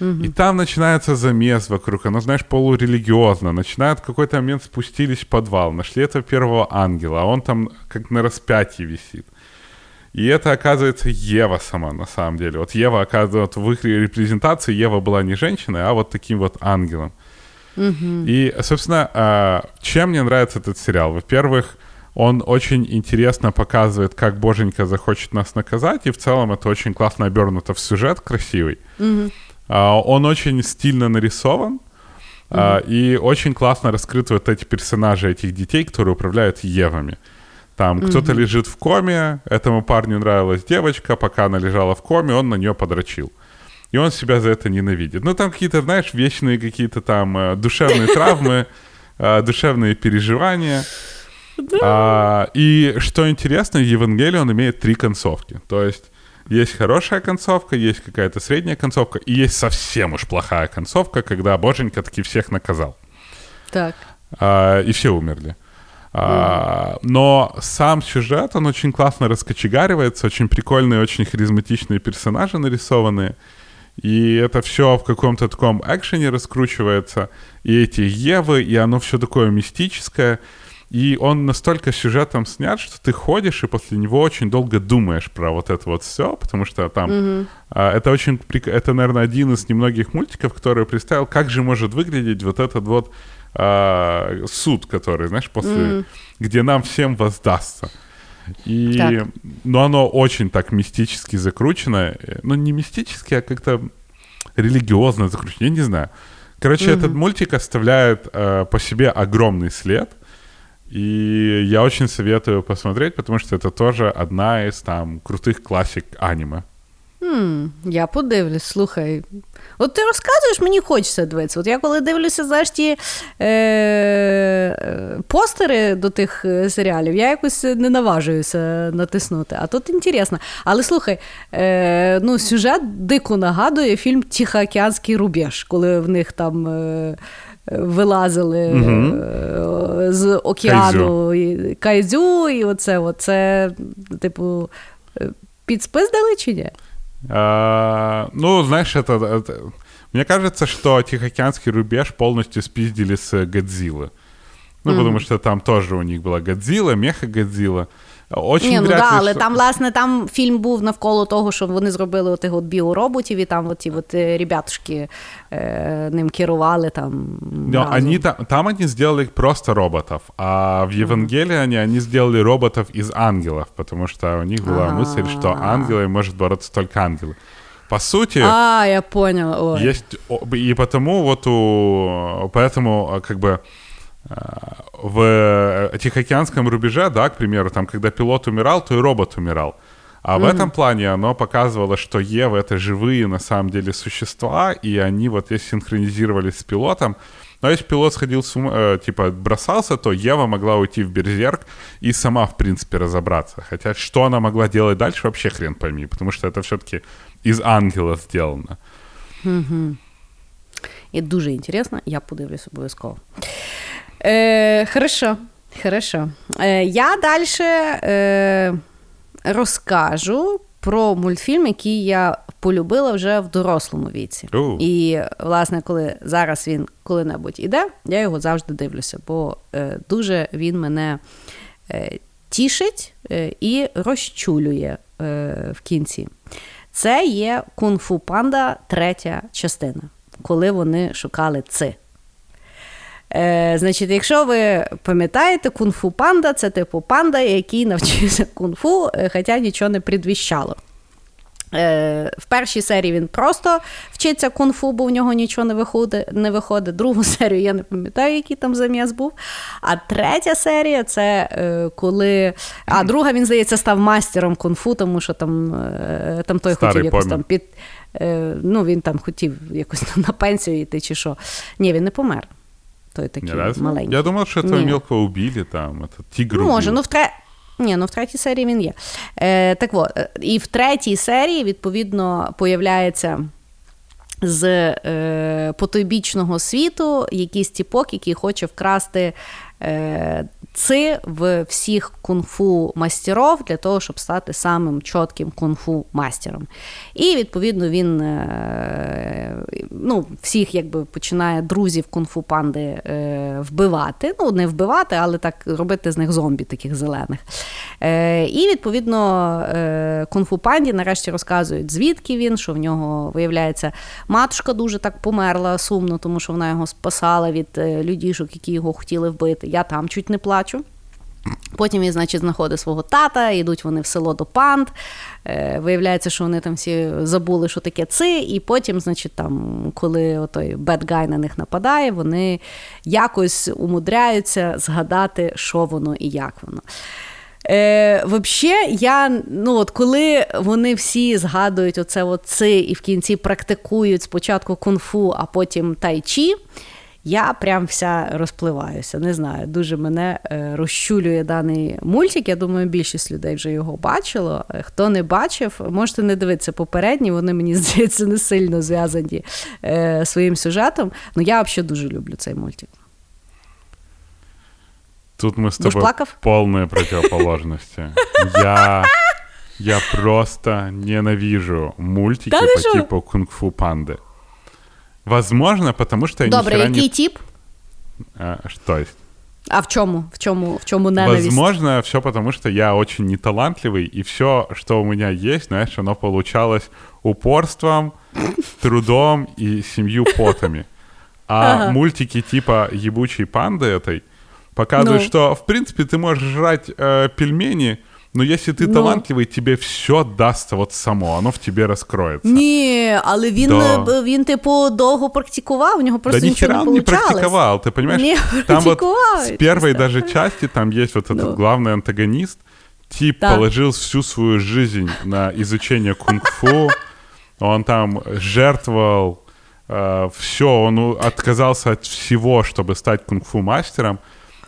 C: И там начинается замес вокруг, оно, знаешь, полурелигиозно. Начинают в какой-то момент спустились в подвал, нашли этого первого ангела, а он там как на распятии висит. И это, оказывается, Ева сама, на самом деле. Вот Ева, оказывается, в их репрезентации Ева была не женщиной, а вот таким вот ангелом. Угу. И, собственно, а, чем мне нравится этот сериал? Во-первых, он очень интересно показывает, как боженька захочет нас наказать, и в целом это очень классно обернуто в сюжет красивый. Угу. Он очень стильно нарисован, угу. и очень классно раскрыты вот эти персонажи этих детей, которые управляют Евами. Там угу. кто-то лежит в коме, этому парню нравилась девочка, пока она лежала в коме, он на нее подрочил. И он себя за это ненавидит. Ну, там какие-то, знаешь, вечные какие-то там э, душевные травмы, э, душевные переживания. А, и что интересно, Евангелие, он имеет три концовки. То есть есть хорошая концовка, есть какая-то средняя концовка, и есть совсем уж плохая концовка, когда Боженька таки всех наказал.
B: Так.
C: А, и все умерли. А, но сам сюжет, он очень классно раскочегаривается, очень прикольные, очень харизматичные персонажи нарисованные. И это все в каком-то таком экшене раскручивается. И эти Евы, и оно все такое мистическое. И он настолько сюжетом снят, что ты ходишь и после него очень долго думаешь про вот это вот все, потому что там mm-hmm. а, это очень это, наверное, один из немногих мультиков, который представил, как же может выглядеть вот этот вот а, суд, который, знаешь, после, mm-hmm. где нам всем воздастся. И, так. ну, оно очень так мистически закручено. Ну, не мистически, а как-то религиозно закручено. Я не знаю. Короче, mm-hmm. этот мультик оставляет э, по себе огромный след. И я очень советую посмотреть, потому что это тоже одна из там крутых классик аниме.
B: Хм, Я подивлюсь, слухай. От ти розказуєш, мені хочеться дивитися. От я коли дивлюся знаєш, ті е, постери до тих е, серіалів, я якось не наважуюся натиснути. А тут інтересно. Але слухай, е, ну, сюжет дико нагадує фільм Тихоокеанський рубеж, коли в них там. Е, Вилазили угу. з океану Кайзю. І, Кайзю, і оце, оце, типу, підспиздали чи ні?
C: А, ну, знаешь, это, это... Мне кажется, что Тихоокеанский рубеж полностью спиздили с Годзиллы. Ну, mm-hmm. потому что там тоже у них была Годзилла, меха Годзилла. Очень
B: Ні,
C: ну
B: да, але там, власне, там фільм був навколо того, що вони зробили отих от біороботів, і там оті от е, ребятушки е, ним керували там.
C: Но они там, там они сделали просто роботов, а в Евангелии mm-hmm. они сделали роботов из ангелов, потому что у них была А-а-а. мысль, что ангелы может бороться только ангелы. По сути...
B: А, я понял. Ой.
C: Есть... И потому вот у... Поэтому как бы в э, Тихоокеанском рубеже, да, к примеру, там, когда пилот умирал, то и робот умирал. А mm-hmm. в этом плане оно показывало, что Ева — это живые, на самом деле, существа, и они вот если синхронизировались с пилотом, но если пилот сходил с ума, э, типа, бросался, то Ева могла уйти в Берзерк и сама, в принципе, разобраться. Хотя что она могла делать дальше, вообще хрен пойми, потому что это все-таки из ангела сделано.
B: Mm-hmm. І дуже інтересно, я подивлюсь обов'язково. Е, Хорошо. хорошо. Е, Я далі е, розкажу про мультфільм, який я полюбила вже в дорослому віці.
C: Uh.
B: І, власне, коли зараз він коли-небудь іде, я його завжди дивлюся, бо е, дуже він мене е, тішить е, і розчулює е, в кінці. Це є кунг-фу панда третя частина, коли вони шукали ци. Е, Значить, якщо ви пам'ятаєте, кунг-фу панда це типу панда, який навчився кунг-фу, е, хоча нічого не предвіщало. Е, В першій серії він просто вчиться кунг-фу, бо в нього нічого не виходить. не виходить. Другу серію я не пам'ятаю, який там заміс був. А третя серія це е, коли. А друга, він, здається, став мастером кунг-фу, тому що там е, там той
C: Старий
B: хотів якось там під. Е, ну, Він там хотів якось на пенсію йти чи що. Ні, він не помер той такий
C: Разве?
B: маленький.
C: Я думав, що этого мелкого убили, там, Це тигр
B: ну, Може, ну в тре... Ні, ну в третій серії він є. Е, Так от, е, і в третій серії, відповідно, появляється з е, потойбічного світу якийсь тіпок, який хоче вкрасти е, ци в всіх кунг-фу мастеров для того, щоб стати самим чітким кунг-фу мастером. І відповідно він е, ну, всіх якби починає друзів кунг-фу панди е, вбивати. Ну, не вбивати, але так робити з них зомбі таких зелених. Е, і відповідно кунг-фу панді нарешті розказують, звідки він, що в нього виявляється матушка дуже так померла сумно, тому що вона його спасала від людішок, які його хотіли вбити. Я там чуть не плачу. Потім він, значить, знаходить свого тата, йдуть вони в село до панд. Е, виявляється, що вони там всі забули, що таке ци, і потім, значить, там, коли той бедгай на них нападає, вони якось умудряються згадати, що воно і як воно. Е, Взагалі, я ну от коли вони всі згадують оце от ци і в кінці практикують спочатку кунг-фу, а потім тайчі, я прям вся розпливаюся. Не знаю, дуже мене е, розчулює даний мультик. Я думаю, більшість людей вже його бачило. Е, хто не бачив, можете не дивитися попередні, вони мені здається не сильно зв'язані е, своїм сюжетом. Ну я взагалі дуже люблю цей мультик.
C: Тут мы с тобой плакав? полные противоположности. Я, я просто ненавижу мультики да, по типу кунг-фу панды. Возможно, потому что я
B: Добре, який
C: не...
B: тип?
C: А, что есть?
B: А в чому? В чому, в чому ненависть?
C: Возможно, все потому, что я очень неталантливый, и все, что у меня есть, знаешь, оно получалось упорством, трудом и семью потами. А ага. мультики типа «Ебучей панды» этой показывают, ну. что, в принципе, ты можешь жрать э, пельмени, Ну, якщо ти ну. талантливий, тебе все дасться от само, воно в тебе розкроється.
B: Ні, але він, да. він типу, довго практикував, у нього просто да нічого не получалось.
C: не практиковал, ты понимаешь? Не там вот с первой даже части там есть вот этот ну. главный антагонист, тип да. положил всю свою жизнь на изучение кунг-фу, он там жертвовал э, все, он отказался от всего, чтобы стать кунг-фу мастером,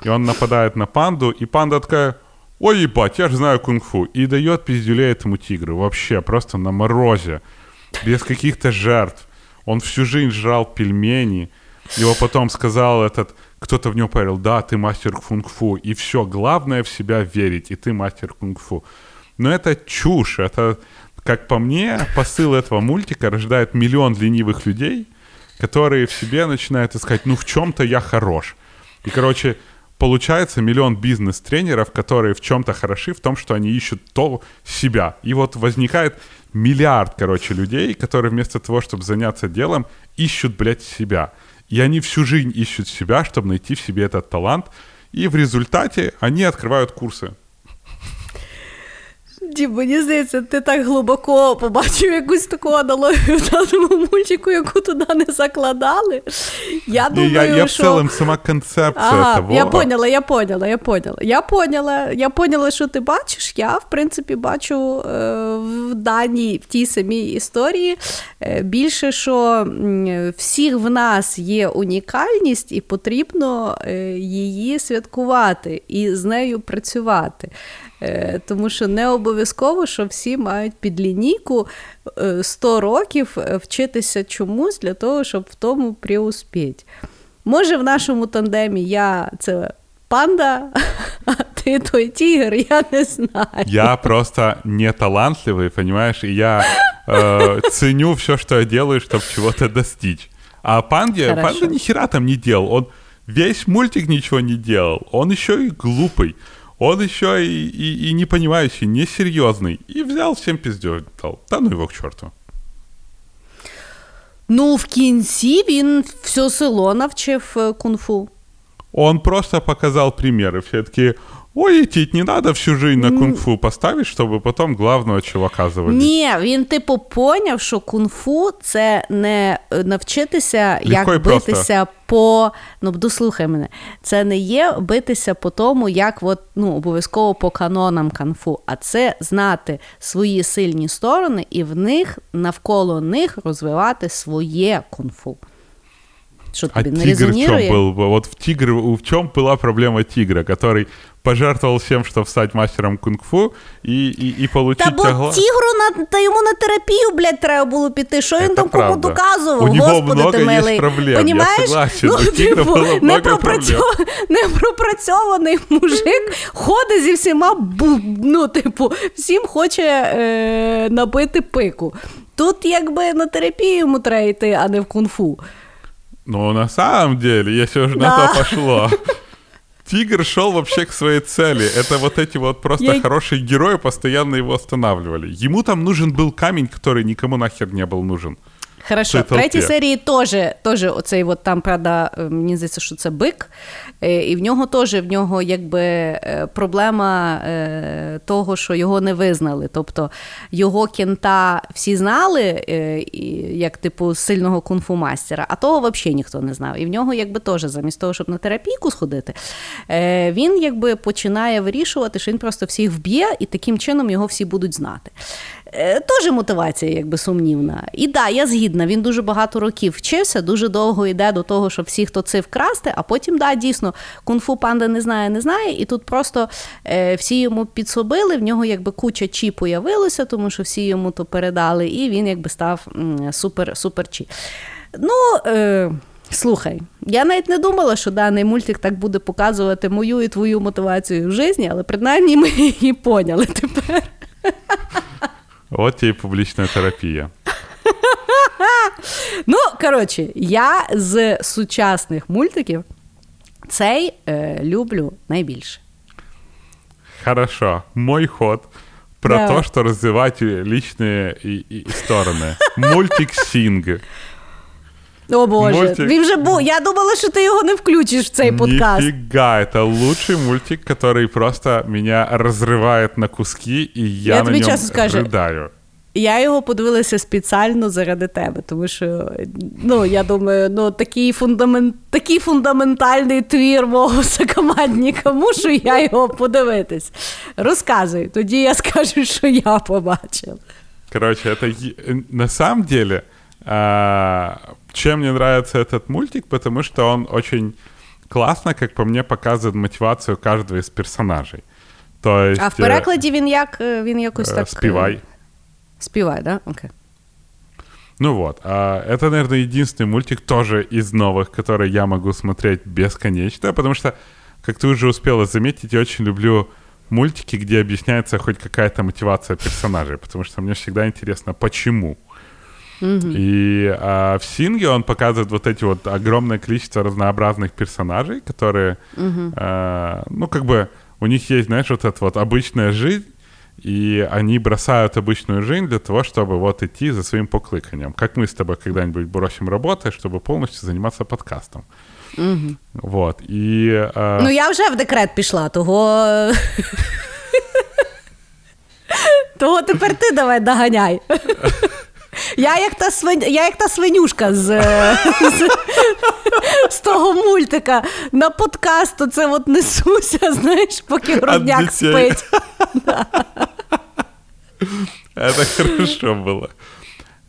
C: и он нападает на панду, и панда такая ой, ебать, я же знаю кунг-фу. И дает пиздюлей этому тигру. Вообще, просто на морозе. Без каких-то жертв. Он всю жизнь жрал пельмени. Его потом сказал этот, кто-то в него поверил, да, ты мастер кунг-фу. И все, главное в себя верить, и ты мастер кунг-фу. Но это чушь. Это, как по мне, посыл этого мультика рождает миллион ленивых людей, которые в себе начинают искать, ну в чем-то я хорош. И, короче, получается миллион бизнес-тренеров, которые в чем-то хороши, в том, что они ищут то себя. И вот возникает миллиард, короче, людей, которые вместо того, чтобы заняться делом, ищут, блядь, себя. И они всю жизнь ищут себя, чтобы найти в себе этот талант. И в результате они открывают курсы.
B: Дім, мені здається, ти так глибоко побачив якусь таку аналогію в даному мультику, яку туди не закладали. Я думаю,
C: я, я
B: що...
C: в цілому сама концепція
B: ага,
C: того.
B: Я поняла, я поняла, я поняла. Я поняла, я поняла, що ти бачиш. Я, в принципі, бачу е, в даній, в тій самій історії е, більше, що всіх в нас є унікальність, і потрібно е, її святкувати і з нею працювати. Е, тому що не обов'язково, що всі мають під лінійку 100 е, років е, вчитися чомусь для того, щоб в тому преуспіть. Може, в нашому тандемі я це панда, а ти той тігр, я не знаю.
C: Я просто не талантливый, понимаешь, и я э, ценю все, что я делаю, чтобы чего-то достичь. А панде, панда ни хера там не делал. Он весь мультик ничего не делал. Он еще и глупый. Он еще и, и, и не понимающий, несерьезный. И взял всем пиздеж дал. Да ну его к черту.
B: Ну, в кінці він все село навчив кунг-фу.
C: Он просто показал примеры. Все таки Ой, идти не надо всю жизнь на кунг-фу поставить, щоб потім главного чувака заводити.
B: Ні, він типу поняв, що кунг-фу це не е, навчитися, Легко як битися по. Ну, дослухай мене, це не є битися по тому, як от, ну, обов'язково по канонам кунг-фу, а це знати свої сильні сторони і в них навколо них розвивати своє кунг-фу.
C: Что а тигр в чем был? Вот в тигр, в чем была проблема тигра, который пожертвовал всем, чтобы стать мастером кунг-фу и, и, і получить
B: Та бо
C: тягло.
B: тігру на та йому на терапію, блядь, треба було піти. Що він
C: Це
B: там кому
C: правда.
B: доказував?
C: У нього
B: Господи,
C: много
B: ти
C: є
B: милий.
C: проблем, я
B: Понімаєш?
C: согласен.
B: Ну,
C: У тігра
B: типу,
C: було много
B: непропрацьо- непропрацьований мужик ходить зі всіма бу- ну, типу, всім хоче е, набити пику. Тут якби на терапію йому треба йти, а не в кунг-фу.
C: Ну, на самом деле, если уже на
B: Да.
C: то пошло, Тигр шел вообще к своей цели. Это вот эти вот просто
B: Я-
C: хорошие герои постоянно его останавливали. Ему там нужен был камень, который никому нахер не был нужен.
B: Хорошо, в третій серії теж, теж оцей от там, правда, е, мені здається, що це бик, е, і в нього теж в нього якби е, проблема того, що його не визнали. Тобто його кента всі знали, як типу сильного кунг-фу мастера, а того взагалі ніхто не знав. І в нього якби теж замість того, щоб на терапійку сходити, він якби починає вирішувати, що він просто всіх вб'є, і таким чином його всі будуть знати. Е, Теж мотивація, якби сумнівна. І да, я згідна. Він дуже багато років вчився, дуже довго йде до того, щоб всіх то це вкрасти, а потім, да, дійсно, кунг-фу панда не знає, не знає, і тут просто е, всі йому підсобили, в нього якби куча чі появилося, тому що всі йому то передали, і він якби став супер, супер чі. Ну. Е, Слухай, я навіть не думала, що даний мультик так буде показувати мою і твою мотивацію в житті, але принаймні ми її поняли тепер.
C: Вот тебе и публичная терапия.
B: Ну, коротше, я з сучасних мультиків цей е, люблю найбільше.
C: Хорошо. Мой ход про
B: Давай.
C: то, что развивать личные и- и стороны. Мультик Синг.
B: О Боже,
C: Мультик.
B: він вже був. Я думала, що ти його не включиш в цей подкаст.
C: Нифига, это лучший мультик, который просто меня разрывает на куски, и я,
B: Я
C: на
B: тебе
C: нем
B: честно скажу.
C: рыдаю.
B: Я його подивилася спеціально заради тебе, тому що ну я думаю, ну такий фундамент, такий фундаментальний твір мого сокомандника, мушу я його подивитись. Розказуй, тоді я скажу, що я побачив.
C: Короче, это е- на самом деле, а, чем мне нравится этот мультик, потому что он очень классно, как по мне, показывает мотивацию каждого из персонажей. То есть,
B: А в перекладі він як е, він якось
C: э,
B: так. е,
C: спевай.
B: Співай, да? Окей.
C: Ну вот, а это, наверное, единственный мультик тоже из новых, который я могу смотреть бесконечно, потому что, как ты уже успела заметить, я очень люблю мультики, где объясняется хоть какая-то мотивация персонажей, потому что мне всегда интересно, почему. И а, в Синге он показывает вот эти вот огромное количество разнообразных персонажей, которые, а, ну, как бы, у них есть, знаешь, вот эта вот обычная жизнь, и они бросают обычную жизнь для того, чтобы вот идти за своим поклыканием. Как мы с тобой когда-нибудь бросим работу, чтобы полностью заниматься подкастом. Вот. И а,
B: Ну я вже в декрет пішла, того. Того тепер ти давай доганяй. Я як та свин... я як та свинюшка з, з, з того мультика на подкаст, то це от несуся, знаєш, поки грудняк спить.
C: Это хорошо было.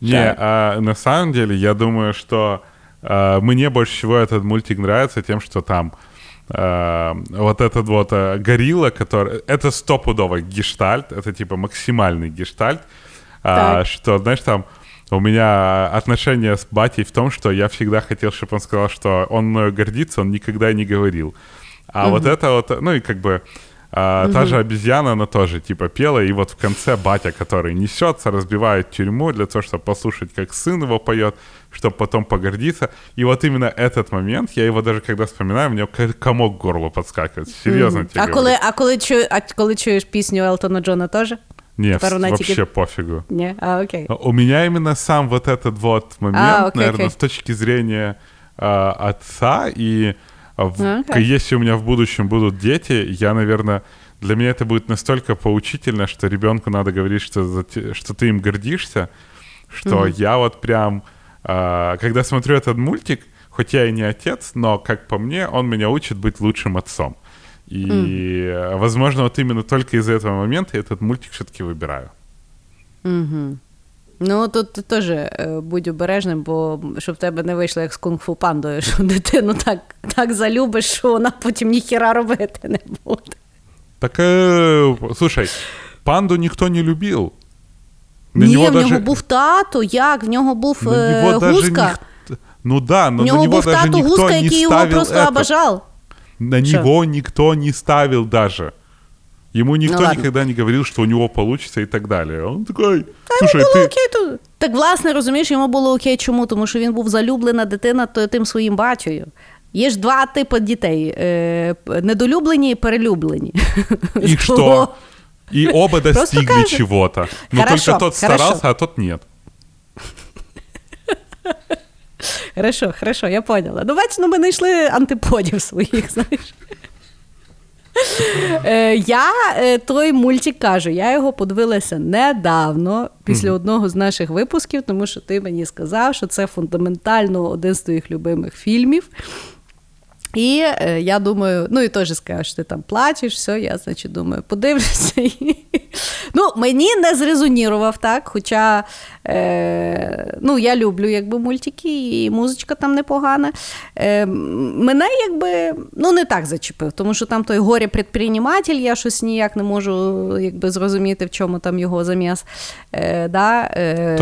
C: Не, а на самом деле, я думаю, что а, мне больше всего этот мультик нравится тем, что там а, вот этот вот а, горилла, который... Это стопудовый гештальт, это типа максимальный гештальт, а, что, знаешь, там у меня отношения с батей в том, что я всегда хотел, чтобы он сказал, что он мною гордится, он никогда не говорил. А вот это вот, ну и как бы а, та же обезьяна, она тоже типа пела, и вот в конце батя, который несется, разбивает тюрьму для того, чтобы послушать, как сын его поет, чтобы потом погордиться. И вот именно этот момент, я его даже когда вспоминаю, к- комок к горлу подскакивает. Серьезно тебе
B: А
C: говорю.
B: коли, а, коли чу, а коли чуєш пісню Елтона Джона теж?
C: Нет, вообще пофигу.
B: Ні? А, окей.
C: У меня именно сам вот этот вот момент,
B: А, окей,
C: наверное,
B: окей.
C: с точки зрения а, отца, и а, в-
B: А, окей.
C: если у меня в будущем будут дети, я, наверное, для меня это будет настолько поучительно, что ребенку надо говорить, что, что ты им гордишься, что я вот прям, а, когда смотрю этот мультик, хоть я и не отец, но, как по мне, он меня учит быть лучшим отцом. И, э, возможно, вот именно только из-за этого момента я этот мультик все-таки выбираю.
B: Ну, тут ти теж е, будь обережним, бо щоб в тебе не вийшло як з кунг-фу пандою, що дитину так, так залюбиш, що вона потім ніхіра робити не буде.
C: Так, э, слушай, панду никто не любил.
B: На Ні, в даже... нього був тато, як? В нього був на е, него гуска. Ніхто...
C: Ну да, но
B: в нього
C: на него
B: був
C: даже
B: тато
C: никто
B: гуска,
C: не
B: який його просто
C: это.
B: обожав.
C: На Шо? него никто не ставил даже. Ему никто ну, никогда не говорил, что у него получится и так далі. Он такой, слушай, було
B: ти... окей тут. Так, власне, розумієш, йому було окей. Чому? Тому що він був залюблена дитина тим своїм батькою. Є ж два типи дітей: е, недолюблені і перелюблені.
C: І що? И оба достигли чего-то. Но хорошо, только тот старался, хорошо. а тот нет.
B: Хорошо, хорошо, я поняла. Ну, бач, ну ми знайшли антиподів своїх, знаєш. Е, Я е, той мультик кажу, я його подивилася недавно, після одного з наших випусків, тому що ти мені сказав, що це фундаментально один з твоїх любимих фільмів. І е, я думаю, ну і теж скажеш, що ти там плачеш, все, я, значить, думаю, подивлюся. Ну, Мені не зрезонірував так, хоча е, ну, я люблю якби, мультики, і музичка там непогана. Е, Мене якби ну, не так зачепив, тому що там той горе предприниматель, я щось ніяк не можу якби, зрозуміти, в чому там його заміс. Е, да, е,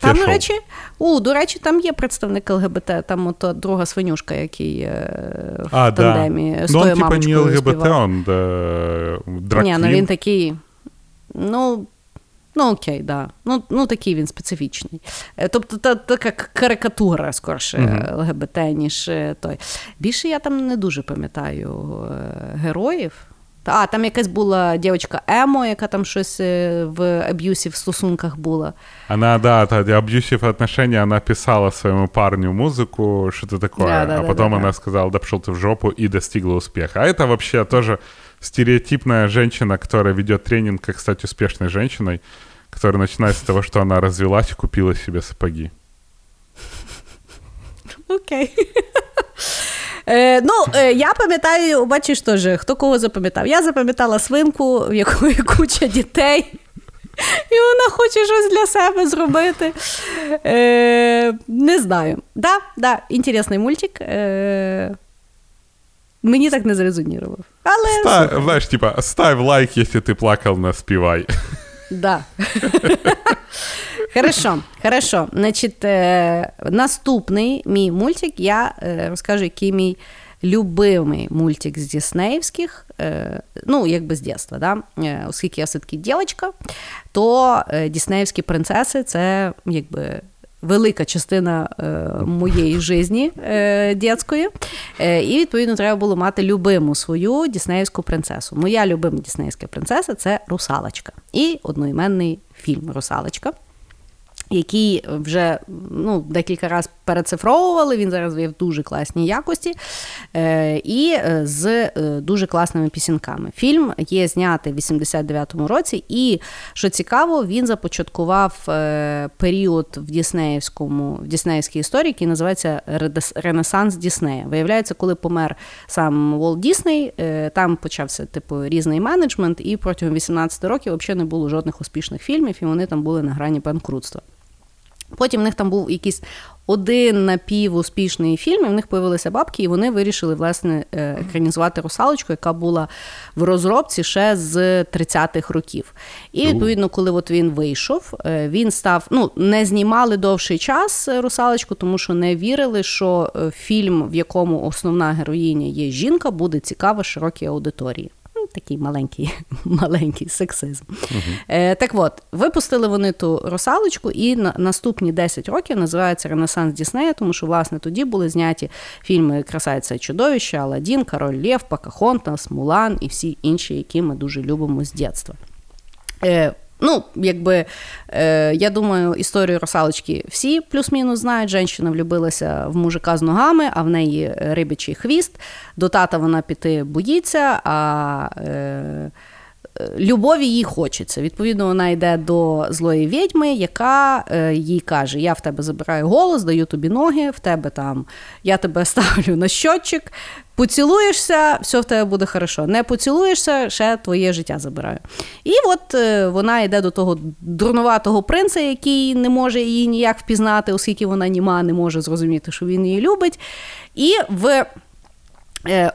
B: Там, до речі, у, до речі, там є представник ЛГБТ, там от друга свинюшка, який е, в а, тандемі
C: да.
B: з тою
C: ну, типа, не ЛГБТ,
B: он
C: да, драквін.
B: Ні, ну він такий, ну, Ну, окей, да. Ну, ну такий він специфічний. Е, тобто, та, така карикатура, скорше, uh-huh. ЛГБТ, ніж е, той. Більше я там не дуже пам'ятаю е, героїв. А, там якась була дівчинка Емо, яка там щось в аб'юсів стосунках була.
C: Она, да, тоді аб'юсив отношения, она писала своему парню музыку, что-то такое, да, да, а потом да, она сказала, да пошел ты в жопу, и достигла успеха. А это вообще тоже стереотипная женщина, которая ведет тренинг, как стать успешной женщиной, которая начинает с того, что она развелась и купила себе сапоги.
B: Окей. Е, Ну, е, я пам'ятаю, бачиш теж, хто кого запам'ятав. Я запам'ятала свинку, в якої куча дітей, і вона хоче щось для себе зробити. Е, Не знаю. Да, да, інтересний мультик. Е, Мені так не зрезонував. Але...
C: Став, знаєш, типа, став лайк, якщо ти плакав, не співай.
B: Да. Хорошо, хорошо. Значить, е, наступний мій мультик, я е, розкажу, який мій любимий мультик з Діснеївських, е, ну, якби з дитинства, да? Е, оскільки я все-таки дівчинка, то е, Діснеївські принцеси це якби велика частина е, моєї житті е, дитячої. Е, і, відповідно, треба було мати любиму свою діснеївську принцесу. Моя любима діснеївська принцеса це русалочка. І одноіменний фільм Русалочка який вже ну, декілька разів перецифровували, він зараз є в дуже класній якості е, і е, з е, дуже класними пісінками. Фільм є знятий в 89-му році, і що цікаво, він започаткував період в Діснеївському, в Діснеївській історії, який називається Ренесанс Діснея. Виявляється, коли помер сам Волт Дісней, там почався типу різний менеджмент, і протягом 18 років взагалі не було жодних успішних фільмів, і вони там були на грані банкрутства. Потім в них там був якийсь один напівуспішний фільм, і в них появилися бабки, і вони вирішили власне е, екранізувати русалочку, яка була в розробці ще з 30-х років. І відповідно, коли от він вийшов, е, він став ну не знімали довший час е, русалочку, тому що не вірили, що фільм, в якому основна героїня є жінка, буде цікава широкій аудиторії такий маленький маленький сексизм. Угу. Е, Так от, випустили вони ту русалочку, і на наступні 10 років називається Ренесанс Діснея, тому що, власне, тоді були зняті фільми Красавиця і чудовище, Аладдін, Король Лев, Покахонтас, Мулан і всі інші, які ми дуже любимо з дитинства. Е, Ну, якби е, я думаю, історію русалочки всі плюс-мінус знають. Женщина влюбилася в мужика з ногами, а в неї рибячий хвіст. До тата вона піти боїться, а е, любові їй хочеться. Відповідно, вона йде до злої відьми, яка е, їй каже: Я в тебе забираю голос, даю тобі ноги, в тебе там я тебе ставлю на щотчик, Поцілуєшся, все в тебе буде хорошо. Не поцілуєшся, ще твоє життя забираю. І от е, вона йде до того дурнуватого принца, який не може її ніяк впізнати, оскільки вона німа не може зрозуміти, що він її любить. І в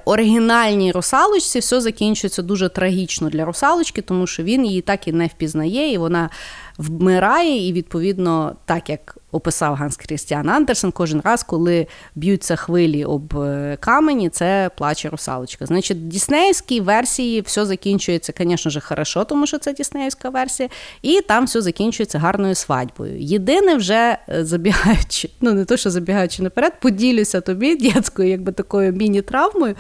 B: оригінальній русалочці все закінчується дуже трагічно для русалочки, тому що він її так і не впізнає, і вона вмирає, і відповідно, так як описав Ганс Крістіан Андерсен, кожен раз, коли б'ються хвилі об е, камені, це плаче русалочка. Значить, в Діснеївській версії все закінчується, звісно ж, хорошо, тому що це Діснеївська версія, і там все закінчується гарною свадьбою. Єдине, вже е, забігаючи, ну не то, що забігаючи наперед, поділюся тобі дітською, якби такою міні-травмою.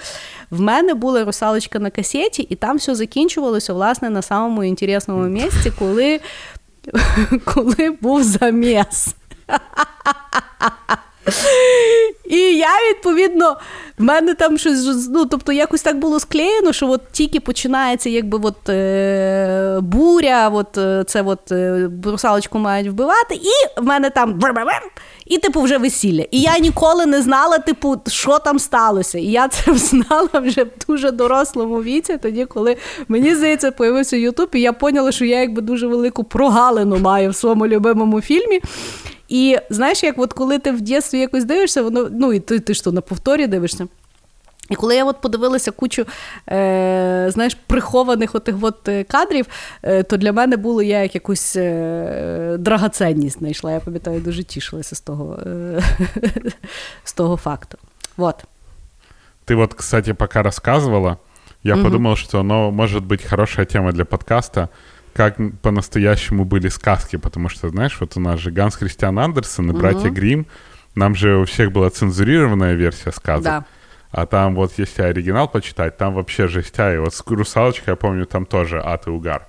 B: В мене була русалочка на касеті, і там все закінчувалося власне на самому інтересному місці, коли. Коли був заміс. Я, відповідно, в мене там щось, ну, тобто, якось так було склеєно, що от тільки починається якби от, е, буря, от, е, це от, е, мають вбивати, і в мене там і, типу, вже весілля. І я ніколи не знала, типу, що там сталося. І я це знала вже в дуже дорослому віці, тоді, коли мені здається, появився Ютуб, і я поняла, що я якби дуже велику прогалину маю в своєму любимому фільмі. І знаєш, як от коли ти в дитинстві якось дивишся, воно ну і ти, ти ж то на повторі дивишся. І коли я от подивилася кучу е, знаєш, прихованих отих от е, кадрів, е, то для мене було я як якусь е, драгоценність знайшла. Я пам'ятаю, дуже тішилася з того е, з того факту. Вот.
C: Ты вот, кстати, пока рассказывала, я угу. подумал, что оно может быть хорошая тема для подкаста, как по-настоящему были сказки, потому что, знаешь, вот у нас же Ганс Кристиан Андерсон и угу. братья Грим, нам же у всех была цензурированная версия сказок. Да. А там вот, если оригинал почитать, там вообще жестя. И вот с «Русалочкой», я помню, там тоже ад и угар.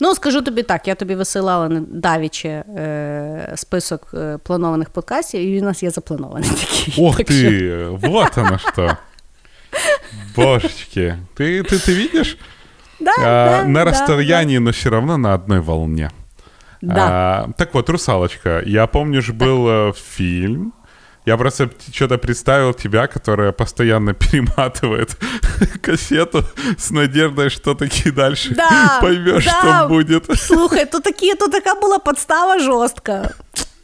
B: Ну, скажу тобі так, я тобі висилала давіче е, список е, планованих подкастів, і у нас є запланований такий.
C: Ох так ты, що... вот оно что. Божечки, ты, ты, ты видишь?
B: Да, а, да,
C: на расстоянии, да. но все равно на одной волне.
B: Да.
C: А, так вот, «Русалочка». Я помню, же был э, фильм, я просто что-то представил тебя, которая постоянно перематывает кассету с надеждой, что таки дальше да, поймешь, да. что будет.
B: Слухай, то такі, то така була подстава жорстка.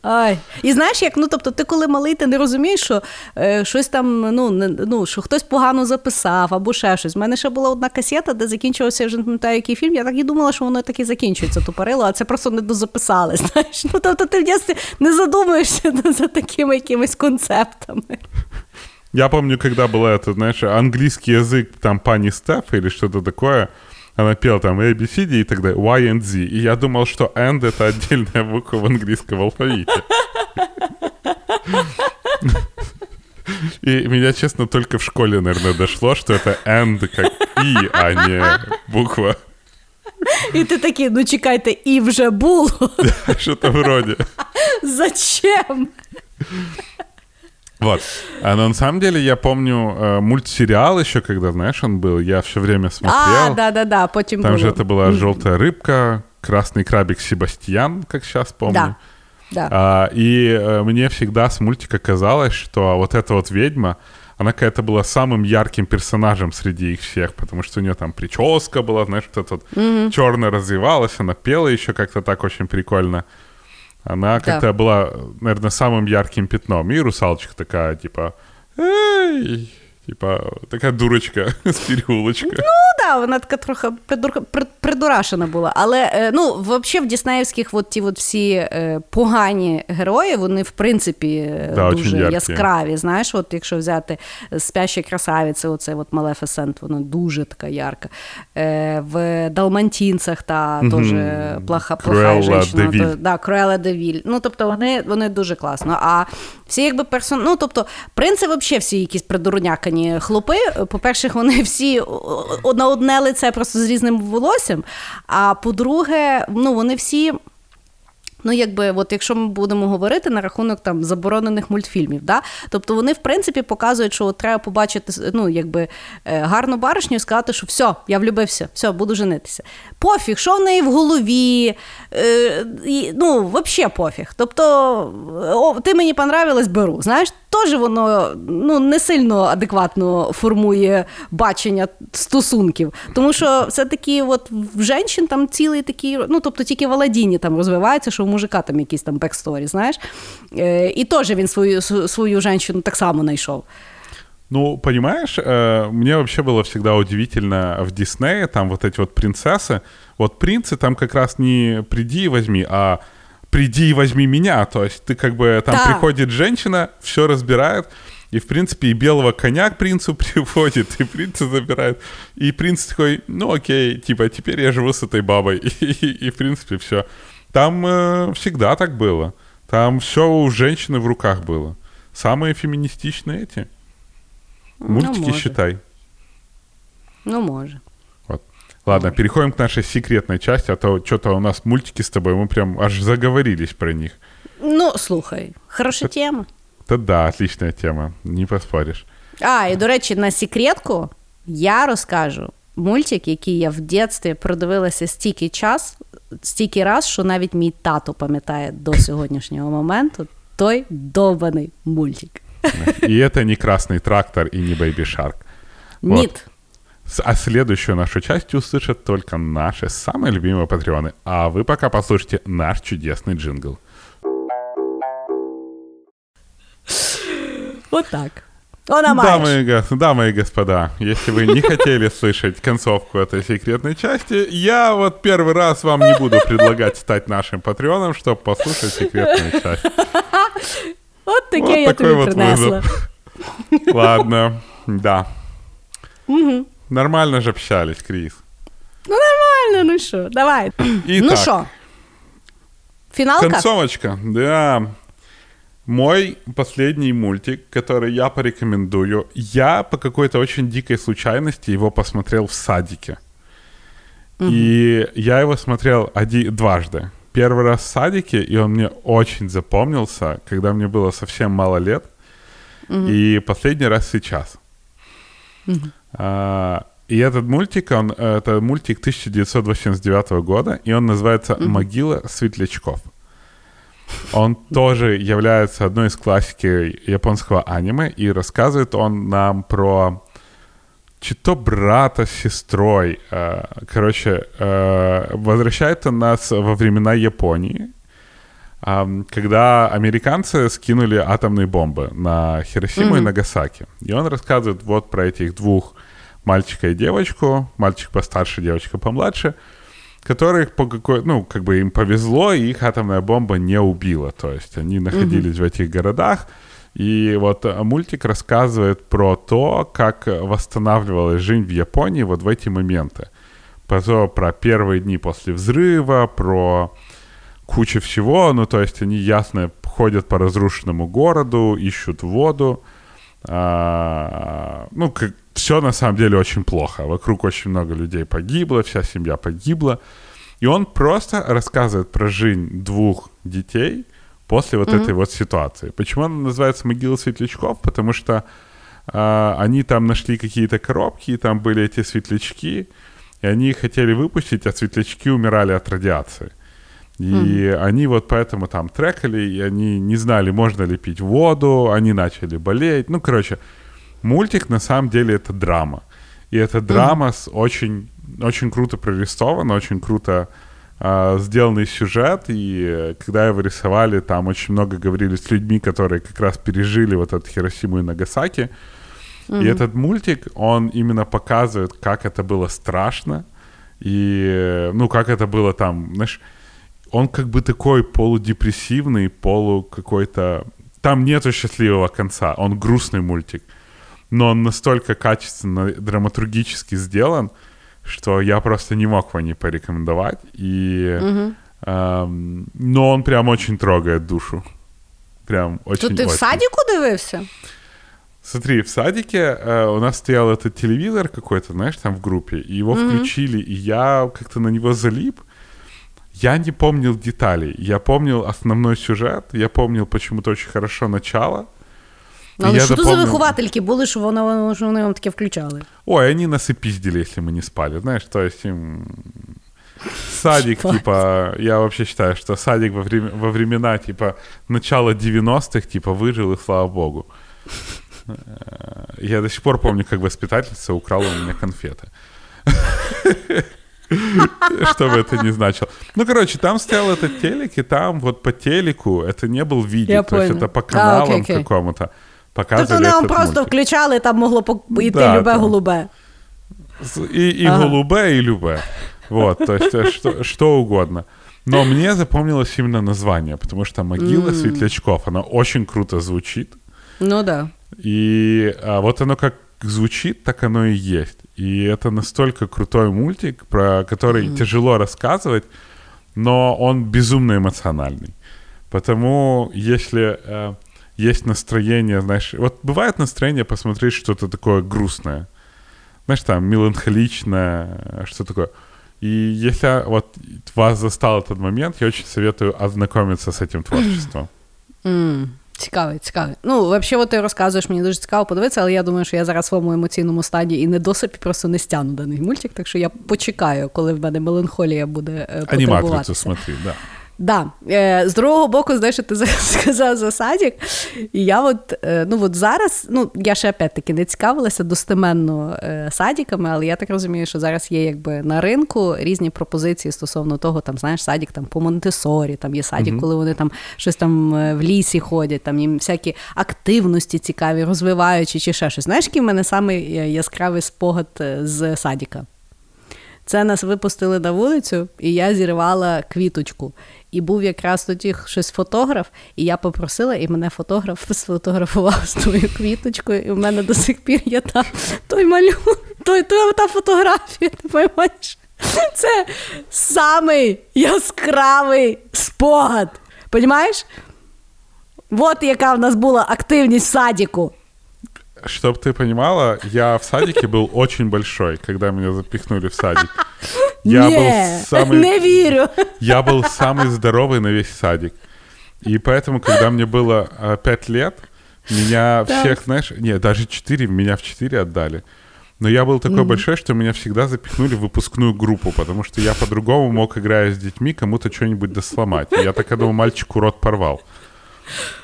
B: Ай. І знаєш, як ну тобто, ти коли малий, ти не розумієш, що е, щось там, ну не ну що хтось погано записав або ще щось. У мене ще була одна касета, де закінчувався я вже не пам'ятаю, який фільм. Я так і думала, що воно так і закінчується тупорило, а це просто не дозаписали. Знаєш, ну тобто ти в дійсні не задумуєшся за такими якимись концептами.
C: Я помню, когда был это, знаешь, английский язык, там, пани Стеф или что-то такое, она пела там A, B, C, D и так далее, Y and Z. И я думал, что and — это отдельная буква в английском алфавите. И меня, честно, только в школе, наверное, дошло, что это and как и, а не буква.
B: І ти такий, ну чекайте, і вже було.
C: Що-то вроде.
B: Зачем?
C: Вот. А но на самом деле я помню э, мультсериал еще, когда, знаешь, он был, я все время смотрел.
B: А, да-да-да, потом
C: Там было. же это была желтая рыбка, красный крабик Себастьян, как сейчас помню.
B: Да. Да.
C: А, и э, мне всегда с мультика казалось, что вот эта вот ведьма, она какая-то была самым ярким персонажем среди их всех, потому что у нее там прическа была, знаешь, вот эта вот mm-hmm. черная развивалась, она пела еще как-то так очень прикольно. Она да. как-то была, наверное, самым ярким пятном. И русалочка такая, типа, эй, Типа, така дурочка з переулочка.
B: Ну, да, вона така трохи придурашена була. Але е, ну, взагалі в Діснеївських от ті от всі е, погані герої, вони, в принципі, е, да, дуже яскраві. Знаєш, от якщо взяти спящі красавиці, оце от Малефесент, вона дуже така ярка. В Далмантінцях та mm-hmm. теж плоха, плоха жінка. Да, Круела Девіль. Ну, тобто, вони вони дуже класно. А всі якби персон... Ну, тобто, принци взагалі всі якісь придурнякані хлопи. По-перше, вони всі на одне лице просто з різним волоссям. А по-друге, ну вони всі. Ну, якби, от якщо ми будемо говорити на рахунок там заборонених мультфільмів, да? тобто вони в принципі показують, що треба побачити ну, якби, е, гарну баришню і сказати, що все, я влюбився, все, буду женитися. Пофіг, що в неї в голові, е, ну, взагалі пофіг. Тобто, о, ти мені понравилась, беру. Знаєш, теж воно ну, не сильно адекватно формує бачення стосунків. Тому що все-таки от в женщин там цілий такий, ну тобто тільки в Аладдіні там розвивається, що у мужика там якісь там бексторі, знаєш. Е, І теж він свою свою жінку так само знайшов.
C: Ну, понимаешь, э, мне вообще было всегда удивительно в Диснее, там вот эти вот принцессы, вот принцы там как раз не приди и возьми, а приди и возьми меня, то есть ты как бы, там
B: Да.
C: приходит женщина, все разбирает, и, в принципе, и белого коня к принцу приводит, и принца забирает. И принц такой, ну окей, типа, теперь я живу с этой бабой. И, и, и, в принципе, все. Там э, всегда так было. Там все у женщины в руках было. Самые феминистичные эти. Мультики
B: может.
C: считай.
B: Ну, може.
C: Вот. Ладно, переходим к нашей секретной части, а то что-то у нас мультики с тобой, мы прям аж заговорились про них.
B: Ну, слухай, хороша тема.
C: Да да, отличная тема, не поспоришь.
B: А, і до речі, на секретку я розкажу мультик, який я в дитинстві продивилася стільки час, стільки раз, що навіть мій тато пам'ятає до сьогоднішнього моменту той довбаний мультик.
C: И это не красный трактор и не Baby Shark. Вот.
B: Ніт.
C: С- А следующую нашу часть услышат только наши самые любимые патреоны. А вы пока послушайте наш чудесный джингл.
B: Отак. Вона маєш.
C: Дамы и, гос- дамы и господа, если вы не хотели слышать концовку этой секретной части, я вот первый раз вам не буду предлагать стать нашим патреоном, чтобы послушать секретную часть.
B: От таке
C: Вот
B: я
C: такой
B: тобі
C: вот
B: принесла.
C: вызов. Ладно, да. Нормально же общались, Крис.
B: Ну нормально, ну що, давай.
C: Итак,
B: Ну що? Фіналка?
C: Концовочка, да. Мой последний мультик, который я порекомендую, я по какой-то очень дикой случайности его посмотрел в садике. И я его смотрел оди- дважды. Первый раз в садике, и он мне очень запомнился, когда мне было совсем мало лет. И последний раз сейчас. А, и этот мультик, он, это мультик 1989 года, и он называется «Могила светлячков». Он тоже является одной из классики японского аниме, и рассказывает он нам про что-то брата с сестрой. э, Короче, э, возвращает он нас во времена Японии, когда американцы скинули атомные бомбы на Хиросиму и Нагасаки. И он рассказывает вот про этих двух мальчика и девочку, мальчик постарше, девочка помладше, которых по какой, ну, как бы им повезло, и их атомная бомба не убила. То есть они находились в этих городах, и вот э, мультик рассказывает про то, как восстанавливалась жизнь в Японии вот в эти моменты. Про, то, про первые дни после взрыва, про кучу всего. Ну, то есть они ясно ходят по разрушенному городу, ищут воду. А, ну, все на самом деле очень плохо. Вокруг очень много людей погибло, вся семья погибла. И он просто рассказывает про жизнь двух детей после вот этой вот ситуации. Почему она называется «Могила светлячков»? Потому что а, они там нашли какие-то коробки, и там были эти светлячки, и они их хотели выпустить, а светлячки умирали от радиации. И они вот поэтому там трекали, и они не знали, можно ли пить воду, они начали болеть. Ну, короче, мультик на самом деле это драма. И эта драма с очень, очень круто прорисована, очень круто а, сделанный сюжет. И э, когда его рисовали, там очень много говорили с людьми, которые как раз пережили вот этот Хиросиму и Нагасаки. И этот мультик, он именно показывает, как это было страшно. И, э, ну, как это было там, знаешь, он как бы такой полудепрессивный, полу какой-то... Там нету счастливого конца, он грустный мультик. Но он настолько качественно, драматургически сделан, что я просто не мог его не порекомендовать. И... эм, но он прям очень трогает душу. Прям очень
B: То ти в садіку дивився?
C: Смотри, в садике э, у нас стоял этот телевизор какой-то, знаешь, там в группе, и его включили, и я как-то на него залип. Я не помнил деталей. Я помнил основной сюжет, я помнил почему-то очень хорошо начало. И
B: Але
C: я
B: що то за
C: запомнил-
B: виховательки були, що вони, що вони вам таке включали?
C: Ой, они нас и пиздили, если мы не спали, знаешь, то есть им... Садик,
B: Спать.
C: типа, я вообще считаю, что садик во, время, во времена, типа, начала 90-х, типа, выжил, и слава богу. Э, Я до сих пор помню, как воспитательница украла у меня конфеты. Что бы это ни значило. Ну, короче, там стоял этот телек, и там вот по телеку, это не был видео, то есть это по
B: А,
C: каналам какому-то. показывали
B: Тобто
C: этот
B: просто
C: мультик.
B: включали, там могло йти
C: Да,
B: любе
C: там.
B: голубе.
C: И, и
B: Ага.
C: голубе, и любе. Вот, то есть э, что, что угодно. Но мне запомнилось именно название, потому что «Могила светлячков», она очень круто звучит.
B: Ну да.
C: И а, вот оно как звучит, так оно и есть. И это настолько крутой мультик, про который тяжело рассказывать, но он безумно эмоциональный. Потому если э, есть настроение, знаешь, вот бывает настроение посмотреть что-то такое грустное, знаешь, там меланхоличное, э, что такое. И если вот вас застал этот момент, я очень советую ознакомиться с этим творчеством.
B: М, Цікавий, цікавий. Ну, взагалі, от ти розказуєш, мені дуже цікаво подивитися, але я думаю, що я зараз в своєму емоційному стані і недосипі просто не стягну даний мультик, так що я почекаю, коли в мене меланхолія буде
C: Аниматрицу
B: потребуватися.
C: смотри, да.
B: Да. Е, з другого боку, знаєш, що ти сказав за садик. І я от, е, ну от зараз, ну я ще опять-таки не цікавилася достеменно е, садиками, але я так розумію, що зараз є якби на ринку різні пропозиції стосовно того, там, знаєш, садик там по Монтесорі, там є садик, коли вони там щось там в лісі ходять, там їм всякі активності цікаві, розвиваючі чи ще щось. Знаєш, який в мене самий яскравий спогад з садика? Це нас випустили на вулицю, і я зірвала квіточку. І був якраз тоді щось фотограф, і я попросила, і мене фотограф сфотографував з тою квіточкою, і в мене до сих пір є та, той малюнок, той, той, та фотографія, ти розумієш? Це самий яскравий спогад. Понімаєш? От яка в нас була активність в садіку.
C: Чтоб ты понимала, я в садике был очень большой, когда меня запихнули в садик. Я
B: Ні,
C: был самый,
B: не вірю.
C: я был самый здоровый на весь садик. И поэтому, когда мне было 5 лет, меня
B: Так.
C: всех, знаешь, нет, даже 4, меня в 4 отдали. Но я был такой большой, что меня всегда запихнули в выпускную группу, потому что я по-другому мог, играя с детьми, кому-то что-нибудь досломать. Я так я думал, мальчику рот порвал.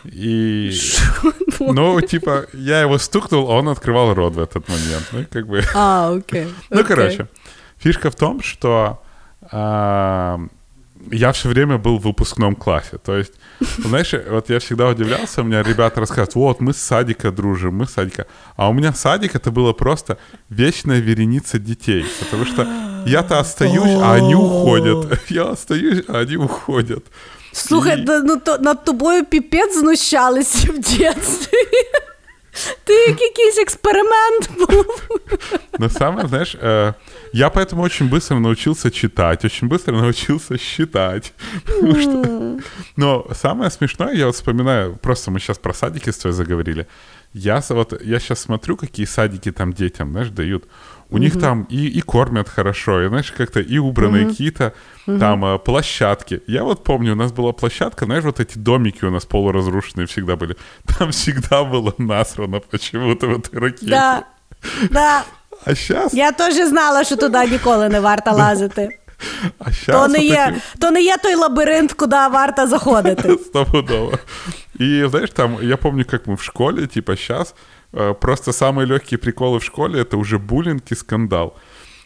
C: И, ну, типа, я его стукнул, а он открывал рот в этот момент. Ну, как бы...
B: А, окей.
C: Ну, короче, фишка в том, что а, я все время был в выпускном классе. То есть, знаешь, вот я всегда удивлялся, у меня ребята рассказывают, вот, мы с садика дружим, мы с садика. А у меня садик это было просто вечная вереница детей. Потому что я-то остаюсь, а они уходят. Я остаюсь, а они уходят.
B: Слухай,
C: І-
B: да, ну то над тобою піпець знущалися в дитинстві. Ти як якийсь експеримент був.
C: Но самое, знаешь, э, я поэтому очень быстро научился читать, очень быстро научился считать. Потому что... Но самое смешное, я вот вспоминаю, просто мы сейчас про садики с тобой заговорили. Я, с- вот, я сейчас смотрю, какие садики там детям, знаешь, дают. У них там и, и кормят хорошо, и, знаешь, как-то и убранные какие-то там э, площадки. Я вот помню, у нас была площадка, знаешь, вот эти домики у нас полуразрушенные всегда были. Там всегда было насрано почему-то в этой ракете.
B: Да, да.
C: А сейчас...
B: Я теж знала, що туди ніколи не варто лазити.
C: А щас
B: То не
C: вот
B: є,
C: эти-
B: то не є той лабіринт, куди варто заходити.
C: Стопудово. И знаешь, там, я помню, как мы в школе, типа сейчас, просто самые легкие приколы в школе это уже буллинг и скандал.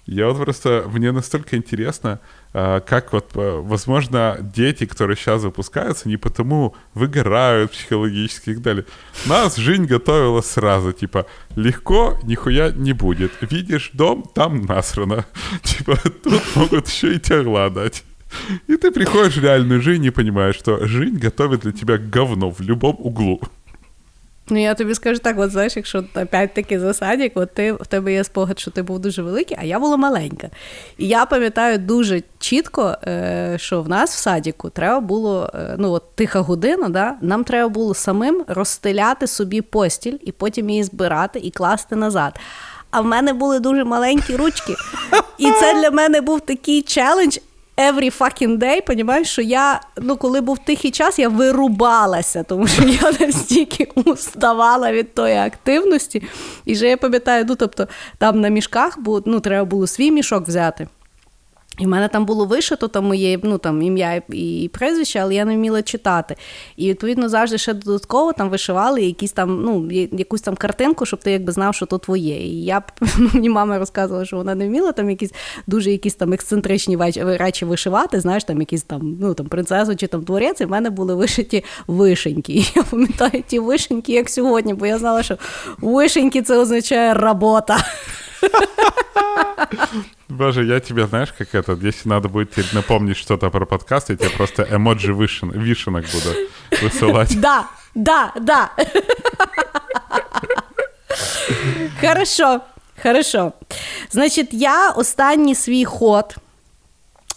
C: Я вот просто, мне настолько интересно, э, как вот, э, возможно, дети, которые сейчас выпускаются, не потому выгорают психологически и так далее. Нас жизнь готовила сразу, типа, легко, нихуя не будет. Видишь дом, там насрано. Типа, тут могут еще и тягла дать. И ты приходишь в реальную жизнь и понимаешь, что жизнь готовит для тебя говно в любом углу.
B: Ну, я тобі скажу так: от знаєш, якщо опять-таки за садик, от ти в тебе є спогад, що ти був дуже великий, а я була маленька. І я пам'ятаю дуже чітко, е, що в нас в садіку треба було е, ну от тиха година, да, нам треба було самим розстеляти собі постіль і потім її збирати і класти назад. А в мене були дуже маленькі ручки. І це для мене був такий челендж. Every fucking day, понімаєш, що я, ну, коли був тихий час, я вирубалася, тому що я настільки уставала від тої активності. І вже я пам'ятаю, ну, тобто, там на мішках, було, ну, треба було свій мішок взяти. І в мене там було вишито там моє ну, там, ім'я і прізвище, але я не вміла читати. І відповідно завжди ще додатково там вишивали якісь там, ну, якусь там картинку, щоб ти якби знав, що то твоє. І я ну, мені мама розказувала, що вона не вміла там якісь дуже якісь там ексцентричні речі вишивати, знаєш, там якісь там, ну там принцесу чи там творець, і в мене були вишиті вишеньки. І я пам'ятаю ті вишеньки, як сьогодні, бо я знала, що вишеньки це означає робота.
C: Боже, я тебе, знаешь, как это, если надо будет тебе напомнить что-то про подкаст, я тебе просто эмоджи вишен, вишенок буду высылать.
B: Да, да, да. Хорошо, хорошо. Значить, я останній свій ход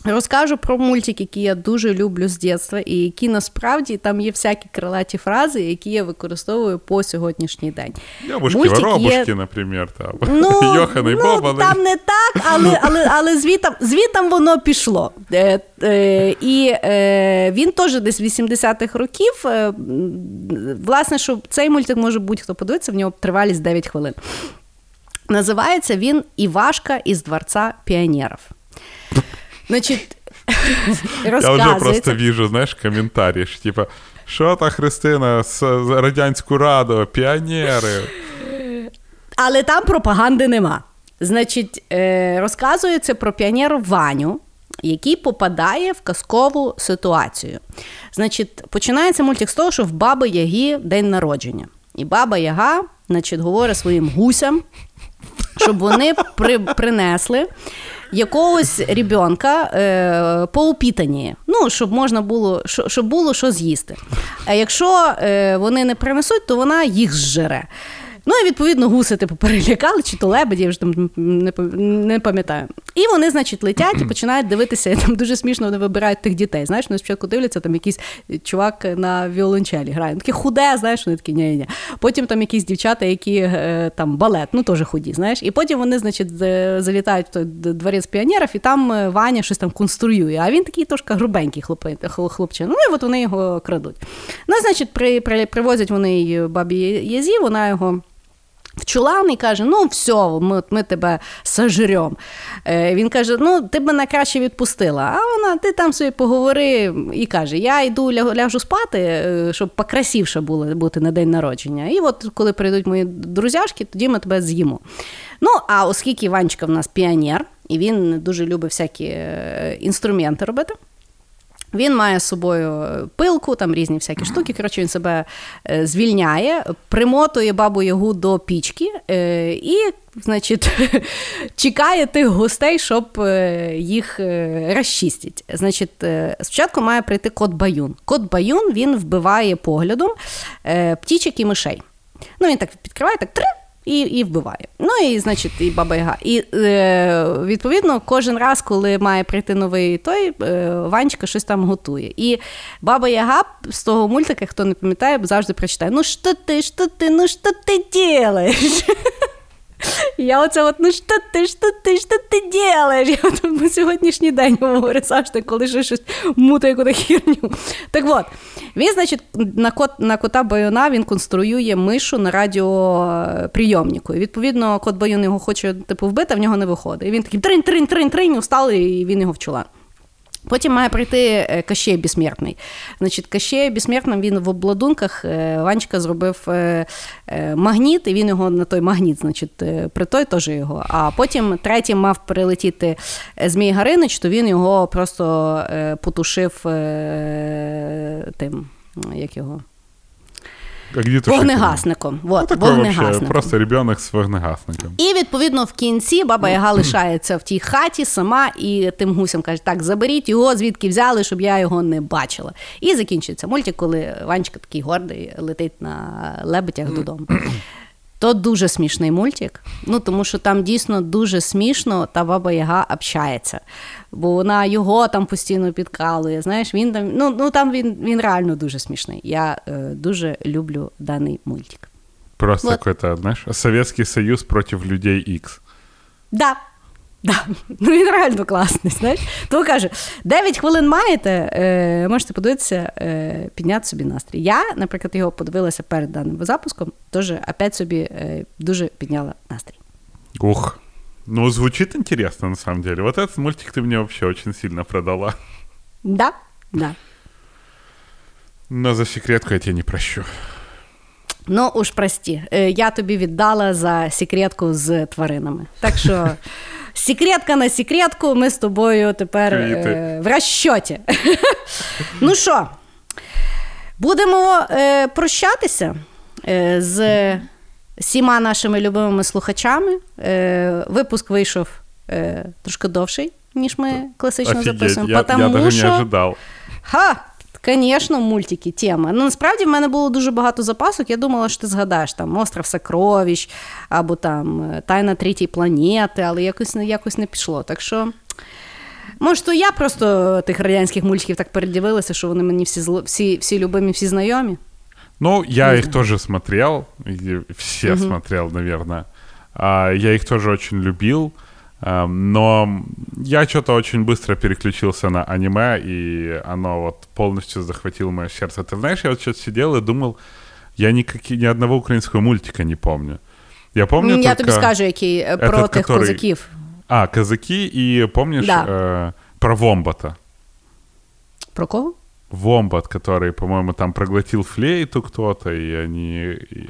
B: Розкажу про мультик, який я дуже люблю з дитинства, і які насправді там є всякі крилаті фрази, які я використовую по сьогоднішній день.
C: Мультик воробушки, є... наприклад, там.
B: Ну, Йохан і ну, Боба. Там не так, але але, але звітом звітом воно пішло. Е, е, І е, він теж десь 80-х років. Е, власне, що цей мультик може будь-хто подивиться, в нього тривалість 9 хвилин. Називається він Івашка із дворца піонерів. Значит,
C: Я вже просто вижу, знаєш, коментарі, що типа, що та Христина з Радянську Раду, піонери.
B: Але там пропаганди нема. Значить, е, розказується про піонера Ваню, який попадає в казкову ситуацію. Значить, починається мультик з того, що в Баби Ягі день народження. І баба Яга значить, говорить своїм гусям, щоб вони при, принесли якогось ребенка е, по упітанні, ну, щоб можна було щоб було що з'їсти. А якщо е, вони не принесуть, то вона їх зжере. Ну і відповідно гуси типу перелякали, чи то лебеді, я вже там не пам'ятаю. І вони, значить, летять і починають дивитися. Там дуже смішно вони вибирають тих дітей. Знаєш, вони спочатку дивляться, там якийсь чувак на віолончелі грає. Він такий худе, знаєш, вони такі ні-ні. Потім там якісь дівчата, які е, там балет, ну теж худі, знаєш. І потім вони, значить, залітають в той дворець піонерів, і там е, Ваня щось там конструює. А він такий трошки грубенький хлопчина. Ну і от вони його крадуть. Ну, значить, при, при, привозять вони бабі Язі, вона його в чулан і каже: Ну, все, ми ми тебе сожрем. Е, Він каже: Ну, ти б мене краще відпустила. А вона, ти там собі поговори і каже: Я йду ляжу спати, е, щоб покрасивше було бути на день народження. І от коли прийдуть мої друзяшки, тоді ми тебе з'їмо. Ну, а оскільки Іванчика в нас піонер, і він дуже любить всякі е, інструменти робити. Він має з собою пилку, там різні всякі штуки. Коротше, він себе е, звільняє, примотує бабу Ягу до пічки е, і, значить, чекає тих гостей, щоб е, їх розчистити. Значить, спочатку має прийти кот Баюн. Кот Баюн він вбиває поглядом птічок і мишей. Ну, він так підкриває, так три і і вбиває. Ну і значить, і баба Яга. І е, відповідно, кожен раз, коли має прийти новий той, е, Ванечка щось там готує. І баба Яга з того мультика, хто не пам'ятає, завжди прочитає: Ну що ти, що ти, ну що ти делаєш? Я оце от, ну що ти, що ти, що ти делаєш? Я от на сьогоднішній день говорю завжди, коли ще щось мутає якусь херню. Так от, він, значить, на кот, на кота Байона він конструює мишу на радіоприйомнику. І відповідно, кот Байон його хоче типу, вбити, а в нього не виходить. І він такий тринь, тринь, тринь, тринь, устали, і він його вчула. Потім має прийти е, Кащей Безсмертний. Значить, Кащей Безсмертним він в обладунках Ванчика зробив е, магніт, і він його на той магніт, значить, при той теж його. А потім третім мав прилетіти Змій Гаринич, то він його просто потушив тим, як його. Вогнегасником. Вот, ну, вогнегасником.
C: Просто ребенок з вогнегасником.
B: І відповідно в кінці баба Яга лишається в тій хаті сама і тим гусям каже: так, заберіть його, звідки взяли, щоб я його не бачила. І закінчується мультик, коли Ванечка такий гордий летить на лебедях додому. То дуже смішний мультик, ну тому що там дійсно дуже смішно та баба Яга общається, бо вона його там постійно підкалує. Знаєш, він там ну ну там він він реально дуже смішний. Я е, дуже люблю даний мультик.
C: Просто вот. какой-то, знаешь, Советский Союз против людей X.
B: Да, Да. Ну він реально класний. знаєш. Тому каже, 9 хвилин маєте, е, можете подивитися, е, підняти собі настрій. Я, наприклад, його подивилася перед даним запуском, тож опять собі е, дуже підняла настрій.
C: Ух. Ну, звучит интересно, на самом деле. Вот этот мультик ты мне вообще очень сильно продала.
B: Да, да.
C: Но за секретку я тебе не прощу.
B: Ну уж прості, Е, я тобі віддала за секретку з тваринами. Так що секретка на секретку, ми з тобою тепер е, в розчоті. ну що, будемо е, прощатися е, з всіма нашими любимими слухачами. Е, випуск вийшов е, трошки довший, ніж ми класично
C: Офигеть,
B: записуємо.
C: я, я
B: потому
C: даже
B: що...
C: не ожидал.
B: Ха! Звісно, мультики, тема. Ну, насправді в мене було дуже багато запасок. Я думала, що ти згадаєш там Остров Сокровищ або там е, Тайна третьої планети, але якось, не- якось не пішло. Так що. Може, то я просто тих радянських мультиків так передивилася, що вони мені всі, зло- всі, всі любимі, всі знайомі.
C: Ну, я их тоже смотрел, все смотрел, наверное. А, я их тоже очень любил, а, но я что-то очень быстро переключился на аниме, и оно вот полностью захватило мое сердце. Ты знаешь, я вот сейчас сидел и думал, я никаки, ни одного украинского мультика не помню. Я помню
B: я
C: только...
B: тобі скажу, який е, про
C: этот,
B: тих
C: который-
B: козаків.
C: А, казаки, и помнишь
B: Да.
C: э, про Вомбата?
B: Про кого?
C: Вомбат, который, по-моему, там проглотил флейту кто-то, и они... и-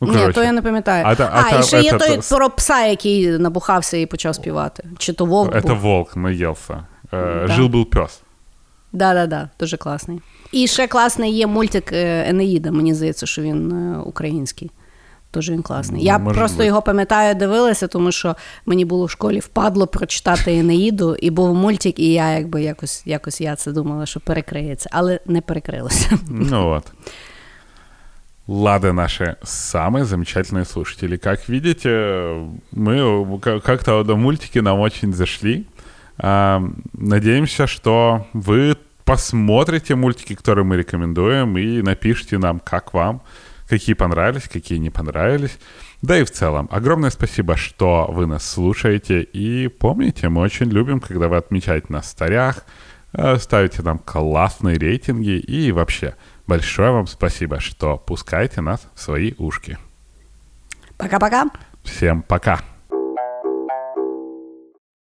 C: Ну,
B: Ні,
C: короче.
B: то я не пам'ятаю.
C: А та- а
B: а,
C: та-
B: і ще є
C: этот,
B: той
C: с-
B: про пса, який набухався і почав співати. Чи то вовк
C: Это
B: був.
C: волк наелся. Э,
B: Да.
C: Жил-был пес.
B: Да-да-да, дуже класний. І ще класний є мультик е, Енеїда, мені здається, що він е, український. Дуже він класний. Я
C: Може
B: просто
C: бути.
B: його пам'ятаю, дивилася, тому що мені було в школі впадло прочитати Енеїду, і був мультик, і я якби якось, якось я це думала, що перекриється, але не перекрилося.
C: Ну вот. Лады наши самые замечательные слушатели. Как видите, мы к- как-то до мультики нам очень зашли. А, Надеемся, что вы посмотрите мультики, которые мы рекомендуем, и напишите нам, как вам, Какие понравились, какие не понравились. Да и в целом, огромное спасибо, что вы нас слушаете. И помните, мы очень любим, когда вы отмечаете нас в старях, э, ставите нам классные рейтинги и вообще большое вам спасибо, что пускаете нас в свои ушки.
B: Пока-пока.
C: Всем пока!